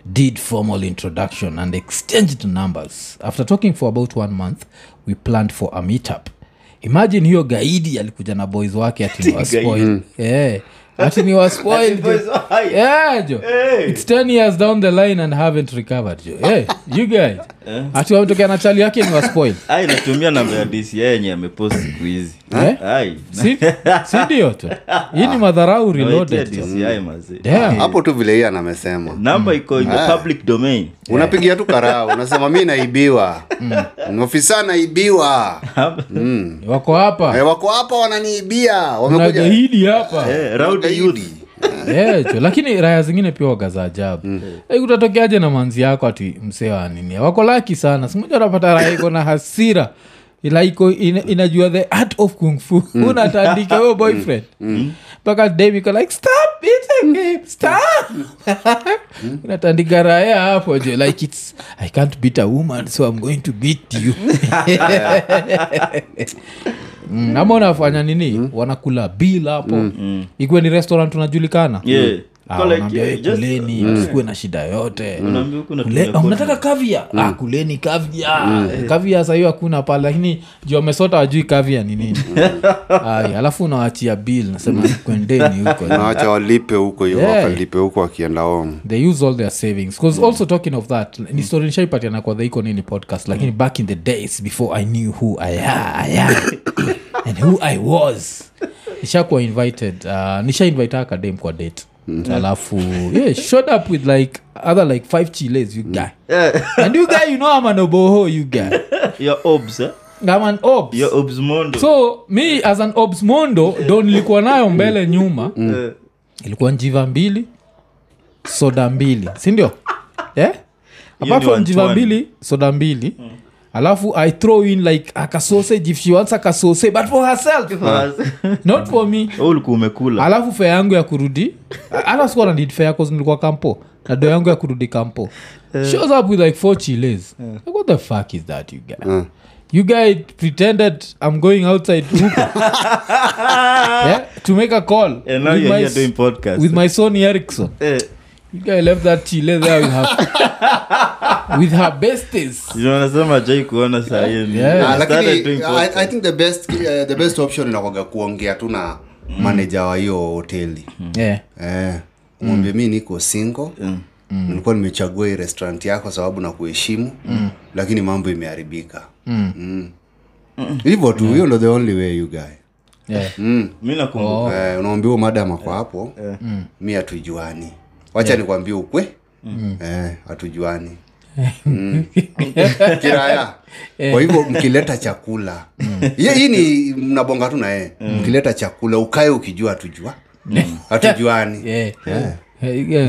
Did formal introduction and exchanged numbers. After talking for about one month we planned for a meetup. Imagine hiyo gaidi alikuja na boys wake atiwaspoil ni (laughs) yeah. Ati ni waspoil jo. yeah, jo it's 10 years down the line and haven't recovered jo hey, you guys. (laughs) Ati wametokea na chali yake ni waspoil (laughs) ai natumia namba ya dc yenye amepost siku hizi. Sindio ai. Si- si ndio tu hii ni madharau hapo tu vile anamesema. Namba iko public domain. Unapigia tu karau unasema mi naibiwa. Mm. ofisa naibiwa. Mm. wako hapa. Eh, wako hapa wananiibia. Wamekuja. hapa (laughs) Eh. Eh, cho. lakini raya zingine pia waga za ajabu. Mm. utatokeaje na manzi yako ati msee wa nini? Wako laki sana. Simoja unapata raya iko na hasira. Ila iko ina, inajua the art of kung fu. (laughs) Unatandika huyo boyfriend. (laughs) Mpaka mm. iko like stop beating him stop. Unatandika raya hapo jo like its i can't beat a woman so i'm going to beat you mm, ama wanafanya nini? Wanakula bill hapo. Mm. ikiwe ni restaurant unajulikana? Yeah. Ah, wanaambia, yeah, "Eh, kuleni usikuwe na shida yote. Unaambia huku Kule- unatumia ah, code. unataka kavia? Ah, kuleni kavia. Kavia sahiyo hakuna pale lakini juu amesota wajui kavia ni nini. (laughs) Alafu unawachia bill nasema kwendeni (laughs) huko. Naacha walipe huko Yeah. huko wakienda home. They use all their savings. Because also talking of that ni story nishaipatiana kwa the iko nini podcast lakini back in the days before i knew who i, a- I am (coughs) and who i was. Nishakuwa invited uh, nishainvite akadem kwa date. Alafu yeah, showed up with like other like five chiles you guy. And you guy you know i'm an oboho you guy. Your obs, eh? i'm an obs. Your obs mondo. so me as an obs mondo ndo nilikuwa nayo mbele nyuma. Eh, ilikuwa njiva mbili soda mbili sindio yeah? (laughs) Apart from njiva mbili soda mbili alafu i throw in like akasausage if she wants akasausage but for herself. (laughs) Not for me. Ulikuwa umekula. Alafu fea yangu ya kurudi hata sikuwa na need fea cause nilikuwa kampo na do yangu ya kurudi kampo. Shows up with like four chiles like, what the fuck is that you guy? You guy pretended i'm going outside (laughs) yeah, to make a call And with, my, doing podcast. with my sony ericsson. Eh, you guy left that chile there with her (laughs) with her besties. You know, wanasema jai kuona Yeah. Ah, lakini I, i think the best, uh, the best option inakwaga kuongea tu na manager wa hiyo hoteli yeah. Eh, mwambie mi niko single. Nilikuwa nimechagua hii restaurant yako sababu na kuheshimu lakini mambo imeharibika. Mm. hivyo tu hiyo ndo the only way you guy. Yeah. Mi nakumbuka. Eh, unaambia madam ako hapo. Mi hatujuani wacha nikwambie ukwe. Eh, hatujuani. (laughs) Mm. (laughs) kiraya. Kwa hivyo mkileta chakula. Hii ni mnabonga tu naye mkileta chakula ukae ukijua hatujua. Hatujuani. (laughs) Yeah. Yeah yeah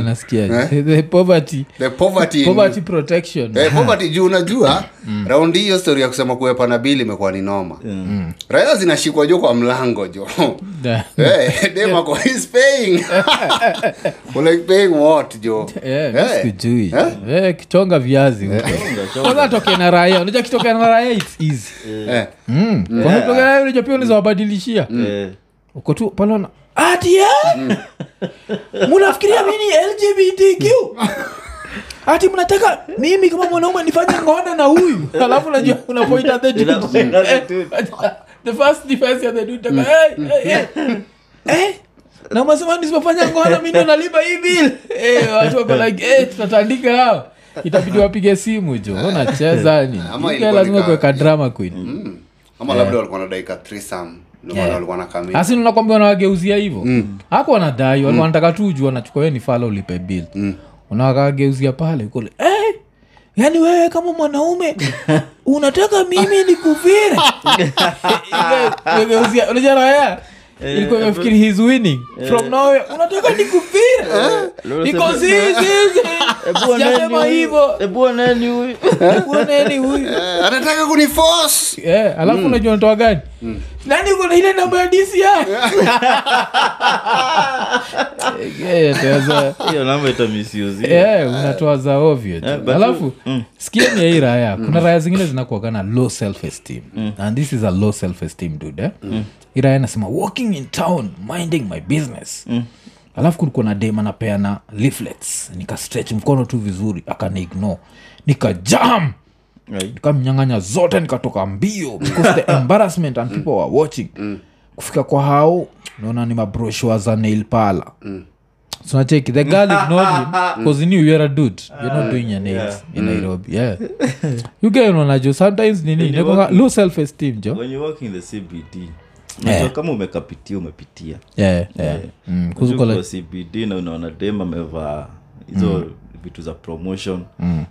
nasikia (laughs) the poverty. The poverty in- poverty protection. Eh, poverty juu unajua (laughs) raundi hiyo story ya kusema kuwepa na bili imekuwa ni noma. Raya zinashikwa jo kwa mlango jo. (laughs) Da- hey, dem ako paying. Like paying what jo? Yeah, Eh, Eh, kichonga viazi kwanza toke na raya unaja kitoke na raya its easy. Yeah. Mm. yeah. unajua pia unaweza wabadilishia. Eh, uko tu pale una ati eh? munafikiria mi lgbtq ati mnataka mimi kama mwanaume nifanye ngono na huyu? Alafu najua unapoita the ina- the first defense ya the dude. Taka, hey, hey, hey. Eh? na umesema nisipofanya ngono mi ndo nalipa hii bill. Eh, watu wako like eh, tutatandika hao. Itabidi wapige simu jo unacheza ni lazima kuweka drama queen. Mm. ama labda walikuwa na dakika threesome. Yeah. walikuwa na kamera asi nakwambia wanawageuzia hivo mm. ako wanadai mm. wanataka tu juu wanachukua ni fala ulipe bill. Mm. pale kule hey, yaani wewe kama mwanaume (laughs) unataka mimi nikuvire? (laughs) Geuzia ilikuwa imefikiri he's winning. from now unataka nikuvire? Niko zizizi (laughs) ebu huyu. Eh, anataka kuniforce. Alafu unajua natoa gani nani kuna ile namba ya dci Yeah, tuweza- (laughs) hiyo namba ita misuse. yeah, unatoa za ovyoalafu skia you- mm. sikieni ya hii raya kuna raya zingine zinakuagana low self esteem and this is a low self esteem dude eh? hii raya nasema walking in town minding my business. Alafu kulikuwa na dem anapeana leaflets. Nikastretch mkono tu vizuri akaniignore nikajam Right. nikamnyanganya zote nikatoka mbio. Because the (laughs) embarrassment and people were watching. Kufika kwa hao naona ni mabroshua za nail pala so nacheki the girl ignored him (laughs) because he knew you're a dude. You're not doing your nails in nairobi yeah. (laughs) You get unaona jo sometimes nini? Walk- low self esteem jo when you work in the cbd Yeah. kama umekapitia umepitia. Yeah yeah. Mm, kwa like cbd na unaona dem amevaa hizo vitu za promotion.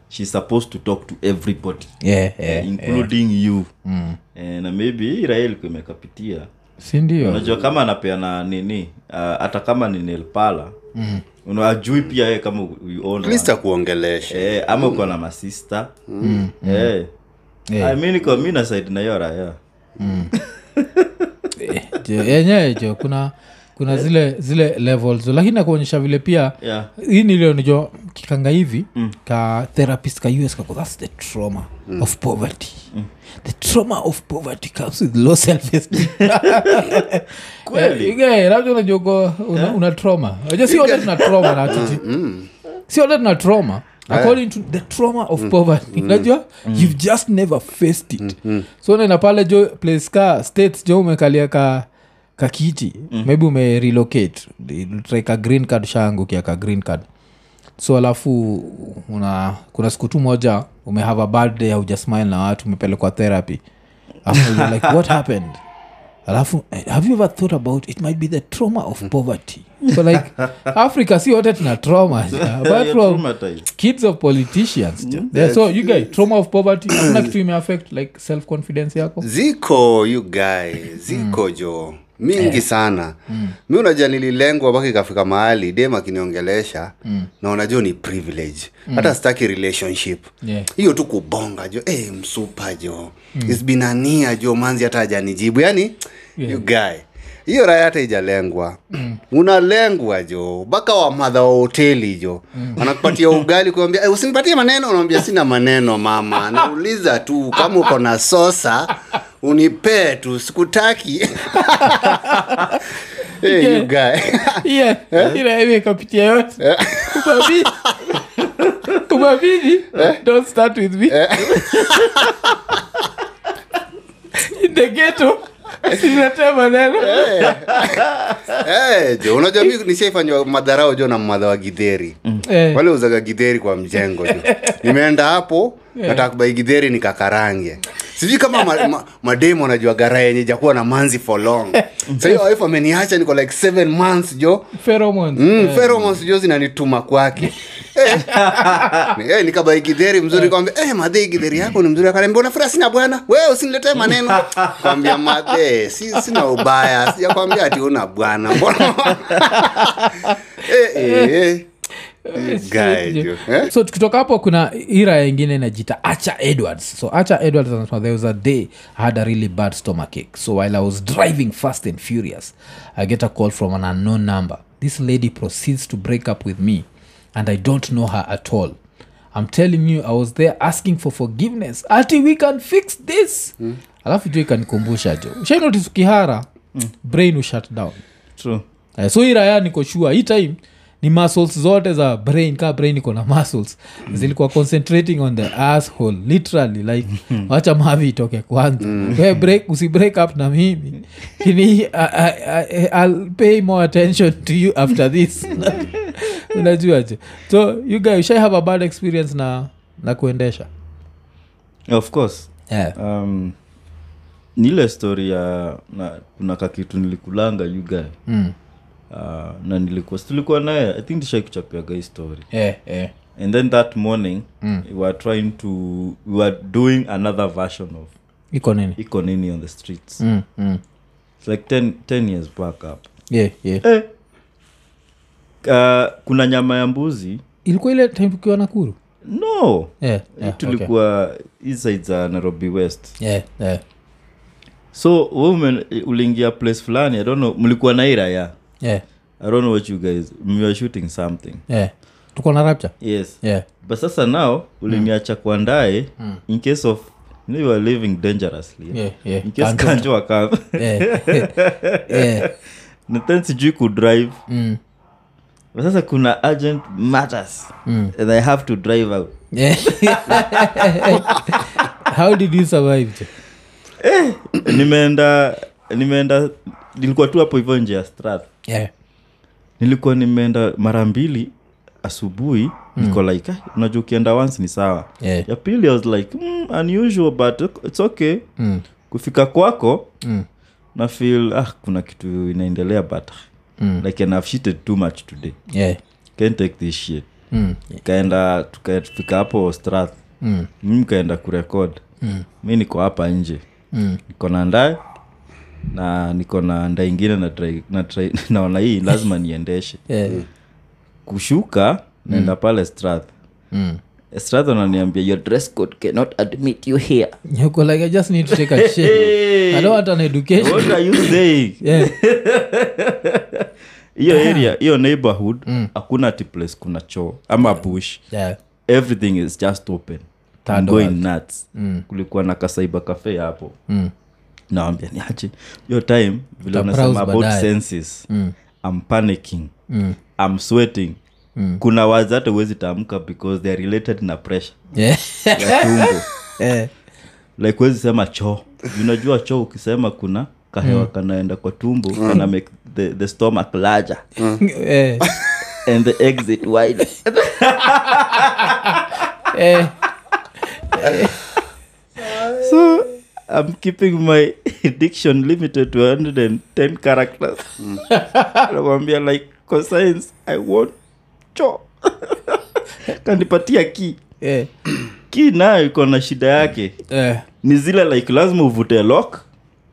She's supposed to talk to everybody. Yeah yeah including you. Eh, na maybe hii raha ilikuwa imekapitia. Si unajua kama anapeana nini uh, hata kama ni nelpala mm. unajui pia yeye kama you own at least one. akuongelesha eh, ama uko na masista mm. eh. Yeah. Ah, mi niko mi na side raya (laughs) Eh, yenyewe jo kuna kuna zile zile levels. Lakini nakuonyesha vile pia Yeah. hii nilionijua kikanga hivi mm. ka therapist ka us kako thats the trauma mm. of poverty. Mm. the trauma of poverty comes with low self esteem (laughs) Kweli? labda una, trauma. (laughs) Si wote tuna trauma na titi si wote tuna trauma. According to the trauma of poverty. Unajua? You've just never faced it. So nena pale jo place ka states jo umekalia ka kakiti maybe ume relocate. Green card shangu kiaka green card. So alafu una kuna siku tu moja umehave a bad day haujasmile na watu umepelekwa therapy. Alafu like what happened? Alafu eh, have you ever thought about it? Might be the trauma of poverty. So like (laughs) africa si wote tuna trauma. (laughs) Apart from kids of politicians. Yeah, so you guys trauma of poverty (clears throat) hakuna kitu imeaffect like self confidence yako? Ziko you guy ziko jo mingi sana. Mi unajua nililengwa mpaka ikafika mahali dem akiniongelesha na unajua ni privilege. Hata sitaki relationship. Yeah. hiyo tu kubonga jo hey, msupa jo. Mm. isbinania jo manzi hata ajanijibu yani Yeah. you guy hiyo raya hata ijalengwa. Mm. (clears throat) unalengwa jo mpaka wamadha wa hoteli jo mm. wanakupatia (laughs) ugali kuambia hey, usinipatie maneno. Unaambia sina maneno mama. Nauliza tu kama uko na sosa unipee tu sikutaki. (laughs) Hey, you guy. (laughs) Yeah ila ile kapitia yote. Umabidi umabidi don't start with me. In the ghetto maneno. Hey, jo unajua mi nishaifanywa madharau jo na mmadha wa gidheri Eh, wale uzaga gidheri kwa mjengo jo nimeenda hapo nataka kubai gidheri nikakarange sijui kama ma, ma, mademo najua gara yenye jakuwa na manzi for long. Sahiyo wife ameniacha niko like seven months jo. Pheromones. mm, yeah. jo zinanituma kwake. Eh, (laughs) eh, mzuri kwambia hey, madhe gidheri yako ni mzuri. Akaniambia unafura sina bwana. Wewe usiniletee maneno. Kwambia madhe si, sina ubaya. Sijakwambia ati una bwana mbona? Hey, (laughs) hey, eh. Guy, jo. Eh? so tukitoka hapo kuna ira ingine inajita acha edwards. So acha edwards anasema there was a day i had a really bad stomachache. So while i was driving fast and furious i get a call from an unknown number. This lady proceeds to break up with me and i don't know her at all. I'm telling you i was there asking for forgiveness. Ati we can fix this. Alafu jo ikanikumbusha jo shainotisukihara brain ushut shut down. True. Uh, so iraya nikoshua niko hii time ni muscles zote za brain kaa brain iko na muscles. Zilikuwa concentrating on the asshole literally like (laughs) wacha mavi itoke kwanza. We break usi break up na mimi. Kini I, I, I, i'll pay more attention to you after this. (laughs) Unajua je so you guys you shall have a bad experience na na kuendesha? Of course. Yeah. um, ni ile story ya kuna kakitu nilikulanga you guy. Mm. Uh, na nilikuwa tulikuwa naye i think tishaikuchapiaga hii story yeah, yeah. and then that morning mm. we were trying to we were doing another version of iko nini iko nini on the streets mm, mm. It's like 10, 10 years back up yeah, yeah. eh. uh, kuna nyama ya mbuzi ilikuwa ile time tukiwa nakuru no yeah, yeah, tulikuwa okay. side za nairobi west yeah, yeah. so women uliingia place fulani i don't know mlikuwa na iraya yeah, i don't know what you guys we were shooting something yeah. tuko na rapture yes yeah. but sasa now uliniacha kuandae in case of you know, you are living dangerously Yeah, yeah. in case Kanjo. akam yeah. (laughs) yeah. na then sijui kudrive Mm. but sasa kuna urgent matters and i have to drive out yeah. (laughs) how did you survive eh, nimeenda nimeenda nilikuwa tu hapo hivyo nje ya strath yeah. nilikuwa nimeenda mara mbili asubuhi niko like "Ah, unajua ukienda once ni sawa Yeah. ya pili i was like mm, unusual but it's okay Mm. kufika kwako Mm. na feel ah, kuna kitu inaendelea but Mm. like and I've shitted too much today yeah. can't take this shit Mm. kaenda tukafika hapo strath Mm. mi mkaenda kurekod Mm. mi niko hapa nje Mm. niko na ndae na niko na nda ingine na try, na try, (laughs) naona hii lazima niendeshe. (laughs) Yeah. kushuka naenda pale strath. Mm. strath ananiambia your dress code cannot admit you here. (laughs) You're like i just need to take a shit. I don't want an education. What are you saying? Yeah. hiyo area hiyo neighborhood hakuna ati place kuna choo ama bush. Yeah. everything is just open. I'm going nuts. Mm. kulikuwa na kasaiba cafe hapo nawambia niache hiyo time vile unasema about senses. I'm panicking. I'm sweating. Kuna wazi hata huwezi tamka because they're related na pressure. Yeah. ya tumbo. (laughs) Like huwezi sema choo. Unajua choo ukisema kuna kahewa kanaenda kwa tumbo kana make the, the stomach larger. Mm. (laughs) and the exit wider. (laughs) Eh. I'm keeping my (laughs) diction limited to 110 characters. (laughs) Namwambia like cosines, i want cho (laughs) kanipatia ki yeah. ki nayo iko na shida yake. Yeah. ni zile like lazima uvute lock.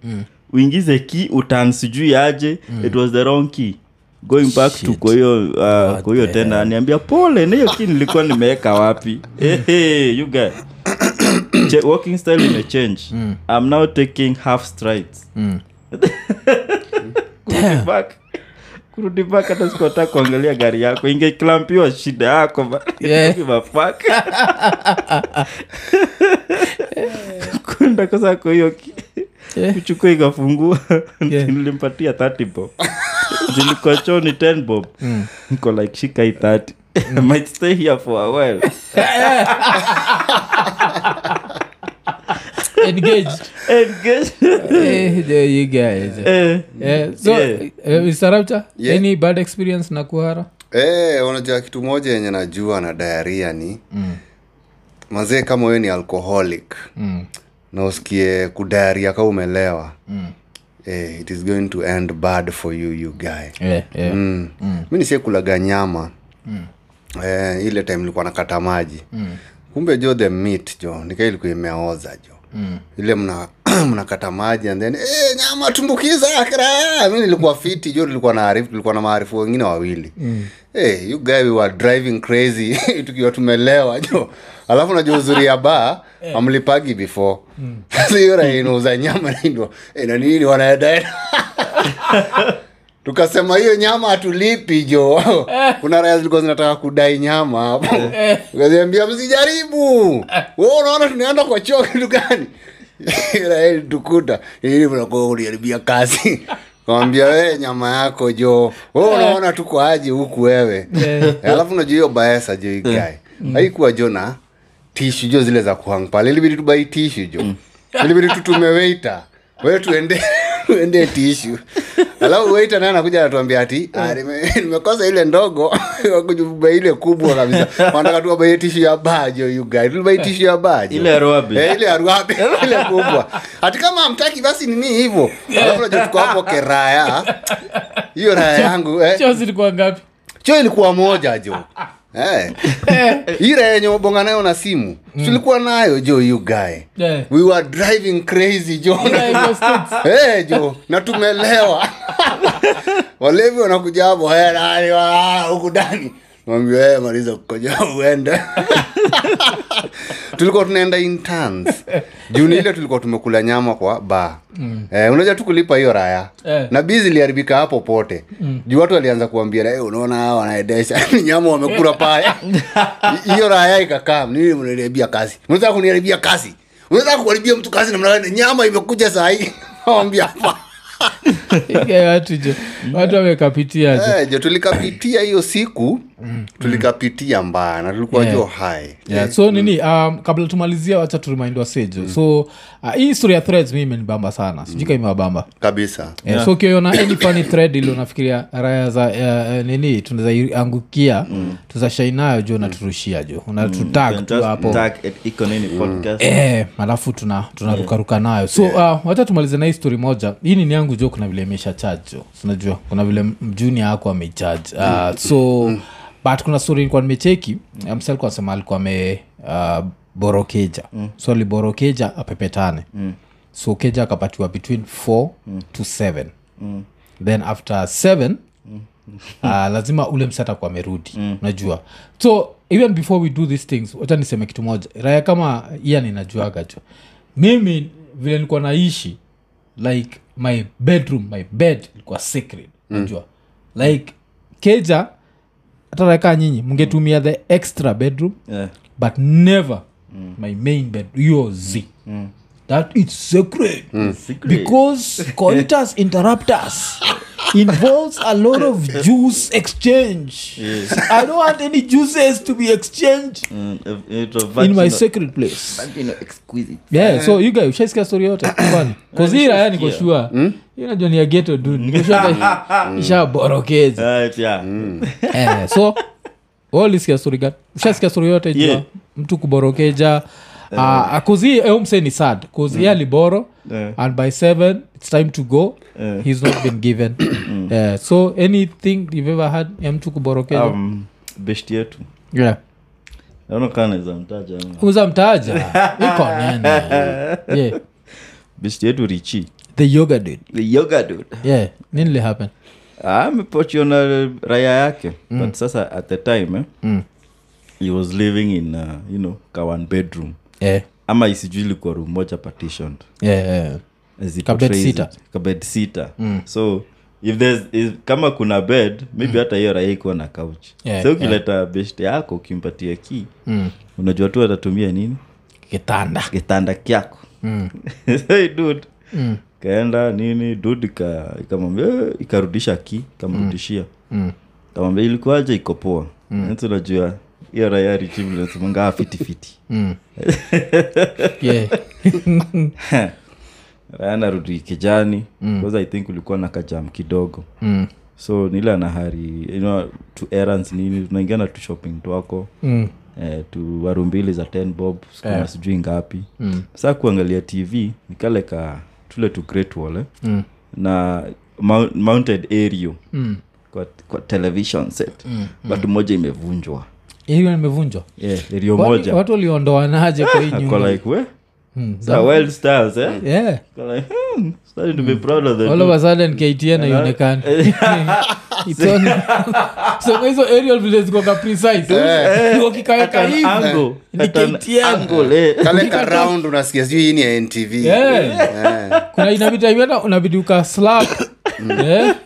Mm. uingize ki utan sijui aje. Mm. it was the wrong key. Going back to Shit. kwa hiyo uh, kwa hiyo tena aniambia pole na hiyo ki nilikuwa nimeweka wapi? Hey, hey, you guys Che- walking style imechange mm. i'm now taking half strides. Mm. kurudi back. Kurudi back hata sikuata kuangalia gari yako. Ingeklampiwa shida yako (laughs) kwa hiyo Yeah. kuchukua ikafungua. (laughs) Yeah. nilimpatia 30 bob. Zilikuwa choo 10 bob. Niko like shika hii 30 (laughs) might stay here for a while any bad experience na kuhara Eh, unajua kitu moja yenye najua na diarrhea ni mm. mazee kama huyo ni alcoholic Mm. na usikie kudiarrhea ka umelewa mm. Hey, it is going to end bad for you you guy Yeah, yeah. mm. mm. mi nisiekulaga nyama mm. eh, ile time likuwa nakata maji mm. kumbe jo the meat jo nika imeoza jo mm. ile mna (clears throat) mnakata maji and then eh, nyama tumbukiza kra mi nilikuwa fiti jo nilikuwa na arifu tulikuwa na maarifu wengine wawili. Mm. hey, you guy we were driving crazy (laughs) tukiwa tumelewa (laughs) jo. Alafu najua uzuri ya baa (laughs) amlipagi before. Sasa hiyo raha inauza nyama naindo eh, na nini wanaedaenda tukasema hiyo nyama hatulipi jo. Kuna raya zilikuwa zinataka kudai nyama hapo. Ukaziambia msijaribu. We unaona tunaenda kwa choo kitu gani? (laughs) Tukuta ili uliharibia kazi. Kawambia wee nyama yako jo. We unaona tuko aje huku wewe? Alafu najua hiyo baesa jo igae haikuwa jo na tishu jo zile za kuhang pale. Ilibidi tubai tishu jo. Ilibidi tutume weita we tuende (laughs) tuende tishu alafu weita naye anakuja anatuambia ati "Ah, nime- (laughs) nimekosa ile ndogo (laughs) wakujuba ile kubwa kabisa. Wanataka tuwabaie tishu ya bajo yugai tulibai tishu ya bajo Ile ya Eh, ile ya (laughs) ile kubwa. Hati kama hamtaki basi nini hivyo. Alafu najua tuko hapo keraya. Hiyo raya yangu eh. Choo zilikuwa ngapi? Cho ilikuwa moja jo Eh. (laughs) ira yenye nayo na simu tulikuwa nayo jo you guy. Yeah. we were driving crazy jo. Yeah, hey, (laughs) jo na tumelewa. (laughs) Walevi wanakuja hapo hey, huku ndani mwambia hey, maliza kukoja uende. (laughs) Tulikuwa tunaenda interns juni ile tulikuwa tumekula nyama kwa ba mm. eh, unajua tu kulipa hiyo raya Eh. na bizi iliharibika hapo pote. Mm. juu watu walianza kuambia hey, unaona hawa wanaedesha (laughs) nyama wamekula paya (laughs) hiyo raya ikakaa nini mnaniharibia kazi. Mnataka kuniharibia kazi? Unataka kuharibia mtu kazi namna nyama imekuja saa hii. Hapa watu jo watu wamekapitia Eh, jo tulikapitia hiyo siku tulikapitia mbaya na tulikuwa Yeah. jo hai yeah, so nini um, kabla tumalizia wacha turimindwa sejo mm. so uh, hii story ya threads mi imenibamba sana. Sijui mm. imewabamba. Kabisa. Yeah. so ukiona any funny thread ili unafikiria raya za uh, nini tunaweza angukia mm. tuzashainayo jo naturushia jo. Unatutag tu hapo. Nini podcast. Eh, alafu tuna tunarukaruka nayo. So uh, wacha tumalize na hii story moja. Hii nini yangu jo kuna vile imesha charge jo. Unajua kuna vile mjuni yako amechaj uh, so but kuna story nilikuwa nimecheki msa kwa sema alikuwa ame uh, borokeja so aliborokeja apepetane. So keja akapatiwa between 4 to 7 then after 7 uh, (laughs) lazima ule msata kwa amerudi. Najua so even before we do these things wacha niseme kitu moja. Raya kama iya ninajuaga mimi vile nilikuwa naishi like my bedroom my bed ilikuwa sacred. Unajua? Like keja hata raka nyinyi mngetumia the extra bedroom Yeah. but never my main bed hiyo z that it's sacred Secret. because (laughs) coitus interruptus involves a lot of juice exchange. I don't want any juices to be exchanged Mm, it in my sacred place. Exquisite. yeah so you guys ushaisikia story yote (coughs) kwani? Kozira nikoshua inajua ni ageto du nikoshua ishaborokezi Right, yeah. eh, so walisikia story gani ushasikia story yote jua. Yeah. mtu kuborokeja uh, akuzi eumse ni sad? Bcause ye aliboro Yeah. and by seven it's time to go. Yeah. he's not been given. (coughs) Eh, so anything you've ever had ya mtu kuborokeja Um, best yetu. Yeah. Uza mtaja iko nene (laughs) yeah. Best yetu richi the yoga dude. The yoga dude. Yeah nini amepochiona raya yake. But sasa at the time eh, Mm. he was living in uh, you know kawan bedroom yeah ama isijui ilikuwa room moja partitioned yeah, yeah. as it Ka bed portrays sitter. it. Ka bed sitter. so if there's if, kama kuna bed maybe hata hiyo raia ikuwa na couch Yeah, so ukileta best yako ukimpatia ki Mm. unajua tu atatumia nini kitanda kitanda kyako Mm. (laughs) hey, dude Mm. kaenda nini dud ikamwambia ikarudisha ki ikamrudishia Mm. kamwambia ilikuwaje iko poa mm. unajua hiyo raya richivilesemangaa fitifiti Mm. (laughs) (laughs) kijani mm. i think ulikuwa na kajam kidogo mm. so nile anahari you know, tu errands nini tunaingia na tu shopping twako Mm. eh, tu waru mbili za 10 bob sikuna Yeah. sijui ngapi Mm. saa kuangalia tv nikaleka tule tu great wall eh? Mm. na mount, mounted aerial Mm. kwa, kwa television set mm, but moja imevunjwa hiyo nimevunjwa yeah, aerial moja. watu waliondoanaje kwa hii (laughs) nyumba? like we? Mm. stars eh? yeah. Like, hmm, starting to be proud of the all of a sudden ktn haionekani. (laughs) (laughs) So hizo aerial vile zikoka precise. Wakikaweka hivi. Ni KTN. angle, eh. kale ka round unasikia sijui hii ni ntv Yeah. Eh. kuna inabidi hata unabidi uka slap. Yeah.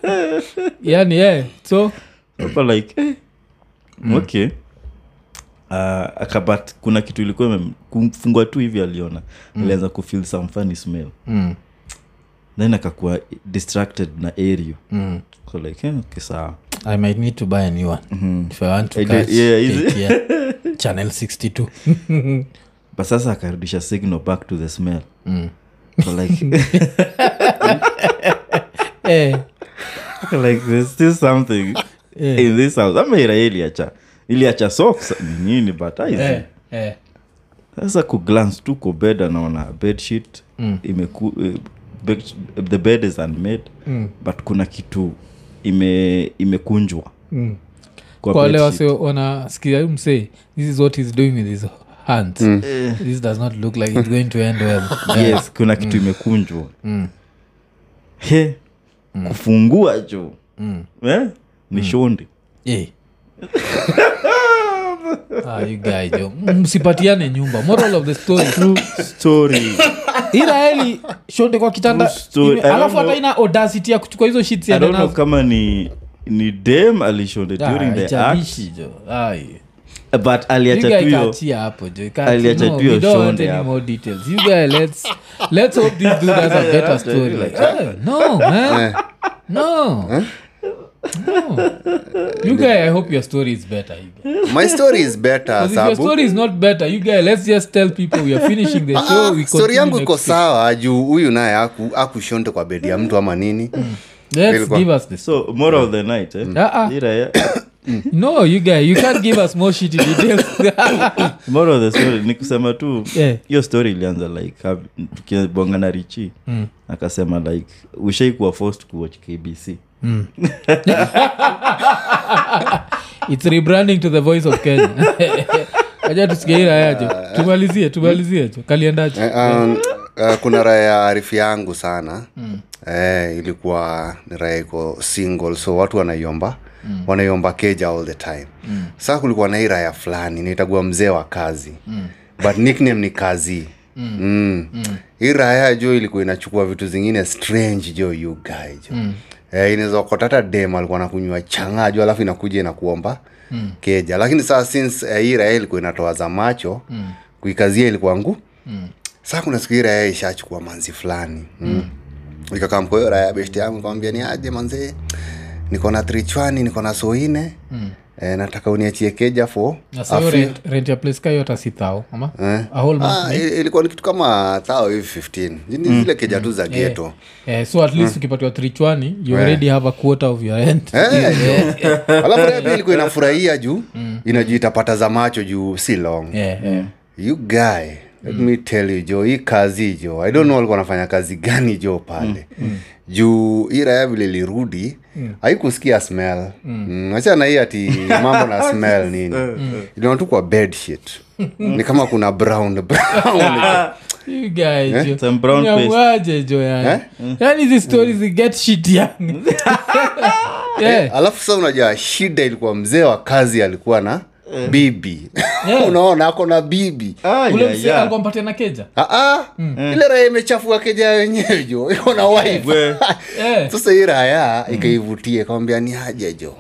yani yeah. so Hapa like eh, okay uh, akabat kuna kitu ilikuwa kufungwa tu hivi aliona. Alianza kufil some funny smell. Mm. then akakuwa distracted na ario Mm. so like yeah, okay, sawa. I might need to buy a new one. If i want to I catch do- yeah, it? (laughs) Channel 62 (laughs) but sasa akarudisha signal back to the smell. Mm. so like (laughs) eh, like there's still something Yeah. in this house. Ama ira iliacha socks ni nini but I see. eh, eh. sasa kuglance tu kwa bed anaona bedsheet Mm. imeku, eh, bed, the bed is unmade Mm. but kuna kitu ime imekunjwa Mm. kwa kwa wale wase wanasikia msee this is what he's doing with his hands this does not look like it's going to end well (laughs) yes kuna kitu imekunjwa Mm. he kufungua jo Mm. eh? ni Yeah. (laughs) ah, you guy jo. Msipatiane nyumba. Moral of the story. Story. Iraeli shonde kwa kitanda. Ime- alafu hata ina audacity ya kuchukua hizo shits i don't know kama ni ni dem alishonde during the act. jo. Ai. but aliacha tu hiyo. kaachia hapo jo. Ika- Aliacha no, tu hiyo we don't want shonde any hapo. more details. You guy let's let's hope this dude has a better (laughs) story. like, Eh, no man. No no you guy i hope your story is better you my story is better your story is not better you guy let's just tell people we are finishing the Ah, show we story yangu iko sawa juu huyu naye aku- akushonde kwa bedi ya mtu ama nini let's give us this so moral of the night eh? mm. uh-uh. Ira, yeah. (coughs) no you guy you can't give us more shitty details (laughs) moral of the story ni kusema tu Yeah. hiyo story ilianza like tukibonga na richi Mm. akasema like ushaikuwa forced kuwatch kbc (laughs) it's rebranding to the voice of kenya (laughs) aja tusigeirayajo tumalizie tumalizie kaliendacho Eh, um, uh, kuna raya ya arifi yangu sana mm. eh, ilikuwa ni raya iko single so watu wanaiomba mm. wanaiomba keja all the time mm. saa kulikuwa na hii raya fulani naitagua mzee wa kazi mm. but nickname ni kazi mm. Mm. Mm. hii raya jo ilikuwa inachukua vitu zingine strange jo you guy jo mm. Eh, inaweza okota hata dem alikuwa nakunywa changaju alafu inakuja inakuomba mm. keja lakini saa since eh, hii raha ilikuwa inatoa za macho mm. kuikazia ilikuwa ngu mm. saa kuna siku hii raha ishachukua manzi fulani mm. ikakamko raha ya beshti yangu kawambia ni aje manzee niko na trichwani niko na soine mm. Eh, nataka uniachie keja fo rent, rent ya place kayo hata si thao ama? Eh. a whole month Ah, ni- ilikuwa ni kitu kama thao hivi 15 Ni zile keja tu za geto eh, so at least ukipatiwa trichwani you already have a quarter of your rent. Eh, (laughs) alafu raya pia ilikuwa inafurahia juu. Inajua itapata za macho juu si long. Yeah, yeah. you guy let me tell you jo hii kazi jo i don't know alikuwa anafanya kazi gani jo pale. Juu hii raya vile ilirudi haikusikia smell. Mm. achana hii ati mambo na (laughs) smell nini. Iliona tu kwa bed shit. Ni kama kuna brown brown. (laughs) You jo. Some brown paste. Nyamwaje, jo yani yani hizi stories get shit young. Yeah. (laughs) alafu sasa unajua shida ilikuwa mzee wa kazi alikuwa na bibi. Yeah. (laughs) unaona ako na bibi. Ah, ule yeah, msee yeah. alikuwa mpatia na keja? Ah, ah. ile raya imechafua keja wenyewe jo. (laughs) Iko na wife. (laughs) Sasa hii raya ikaivutia ikamwambia ni aje jo?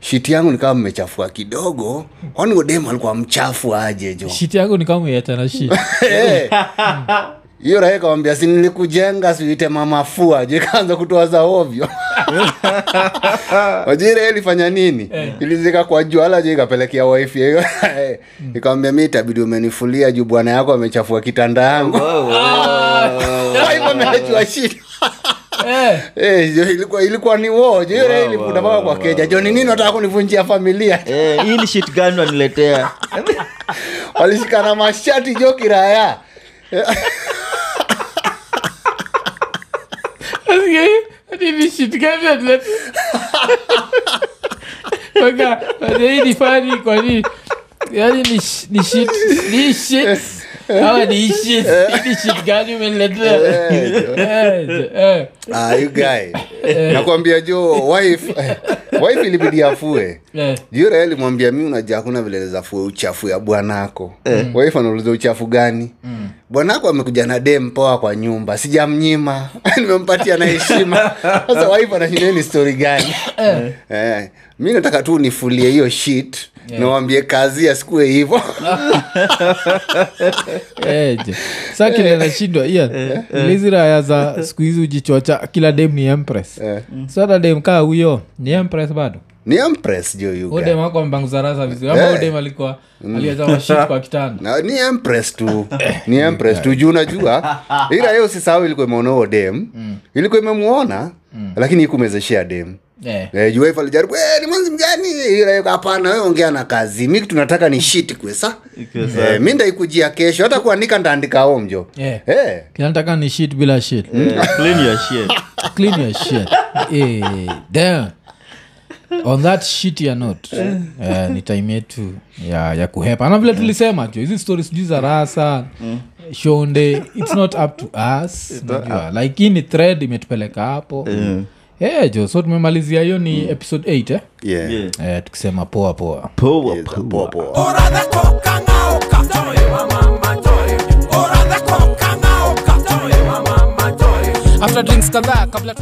Shiti yangu nikawa mmechafua kidogo. Kwani odem alikuwa mchafu aje jo? Shiti yangu nikawa uiacha na shit. Eh. Hiyo raia kawambia si nilikujenga siuite mamafua ju ikaanza kutoa za ovyo. (laughs) Wajira ilifanya nini? Ilizika kwa juala ju ikapelekea waifi hiyo. (laughs) Ikawambia mi itabidi umenifulia juu bwana yako amechafua kitanda yangu. (laughs) Wife ameachwa shida. Eh, Eh, ilikuwa ilikuwa ni wo hiyo wow, mpaka kwa keja. Joni nini nataka kunivunjia familia? Eh, hii ni shit gani waniletea walishikana mashati jo kiraya nasikia hii, ati ni shit gani atlet- Waka, ati hii ni funny kwa nini yani ni sh- ni shit ni shit ama ni shit ni shit gani umeniletea Eh, eh. ah, you guy. Nakwambia jo wife (laughs) wife ilibidi afue. Eh. jure alimwambia mi unajua hakuna vile zafue uchafu ya bwanako. Wife anauliza uchafu gani bwanako amekuja na dem poa kwa nyumba sijamnyima. (laughs) Nimempatia na heshima. Sasa wife anashinda ni story gani? (coughs) Eh, mi nataka tu nifulie hiyo shit nawambie kazi asikue hivo. (laughs) Eh, sa kile nashindwa iya za siku hizi ujichocha kila dem ni empress. Eh. so hata dem kaa huyo ni empress bado ni empress jo you guy. udem ako mbanguza rasa vizuri. Ama Eh. kwa (laughs) kitanda. Ni empress tu. (laughs) Ni empress tu. juu unajua (laughs) ila hiyo usisahau ilikuwa imeonao dem ilikuwa imemuona lakini ikumezeshea dem Eh. Eh, juu alijaribu "Eh, ni mwanzi mgani? Ila hapana wewe ongea na kazi. Mi tunataka ni shit kwesa. Eh, mi ndaikujia kesho. Hata kuandika ndaandika omjo Yeah. eh. kinataka ni shit bila shit. Yeah. clean your shit. clean your shit. Eh, damn. (laughs) on that shit ya not uh, ni time yetu ya, ya kuhepa. Ana vile tulisema jo hizi stori sijui za rasa shonde its not up to us najua like hii ni thread imetupeleka hapo. Yeah, jo so tumemalizia hiyo ni episode 8 eh? Yeah. Yeah. eh, tukisema poa poa. Yes, after drinks kadhaa kabla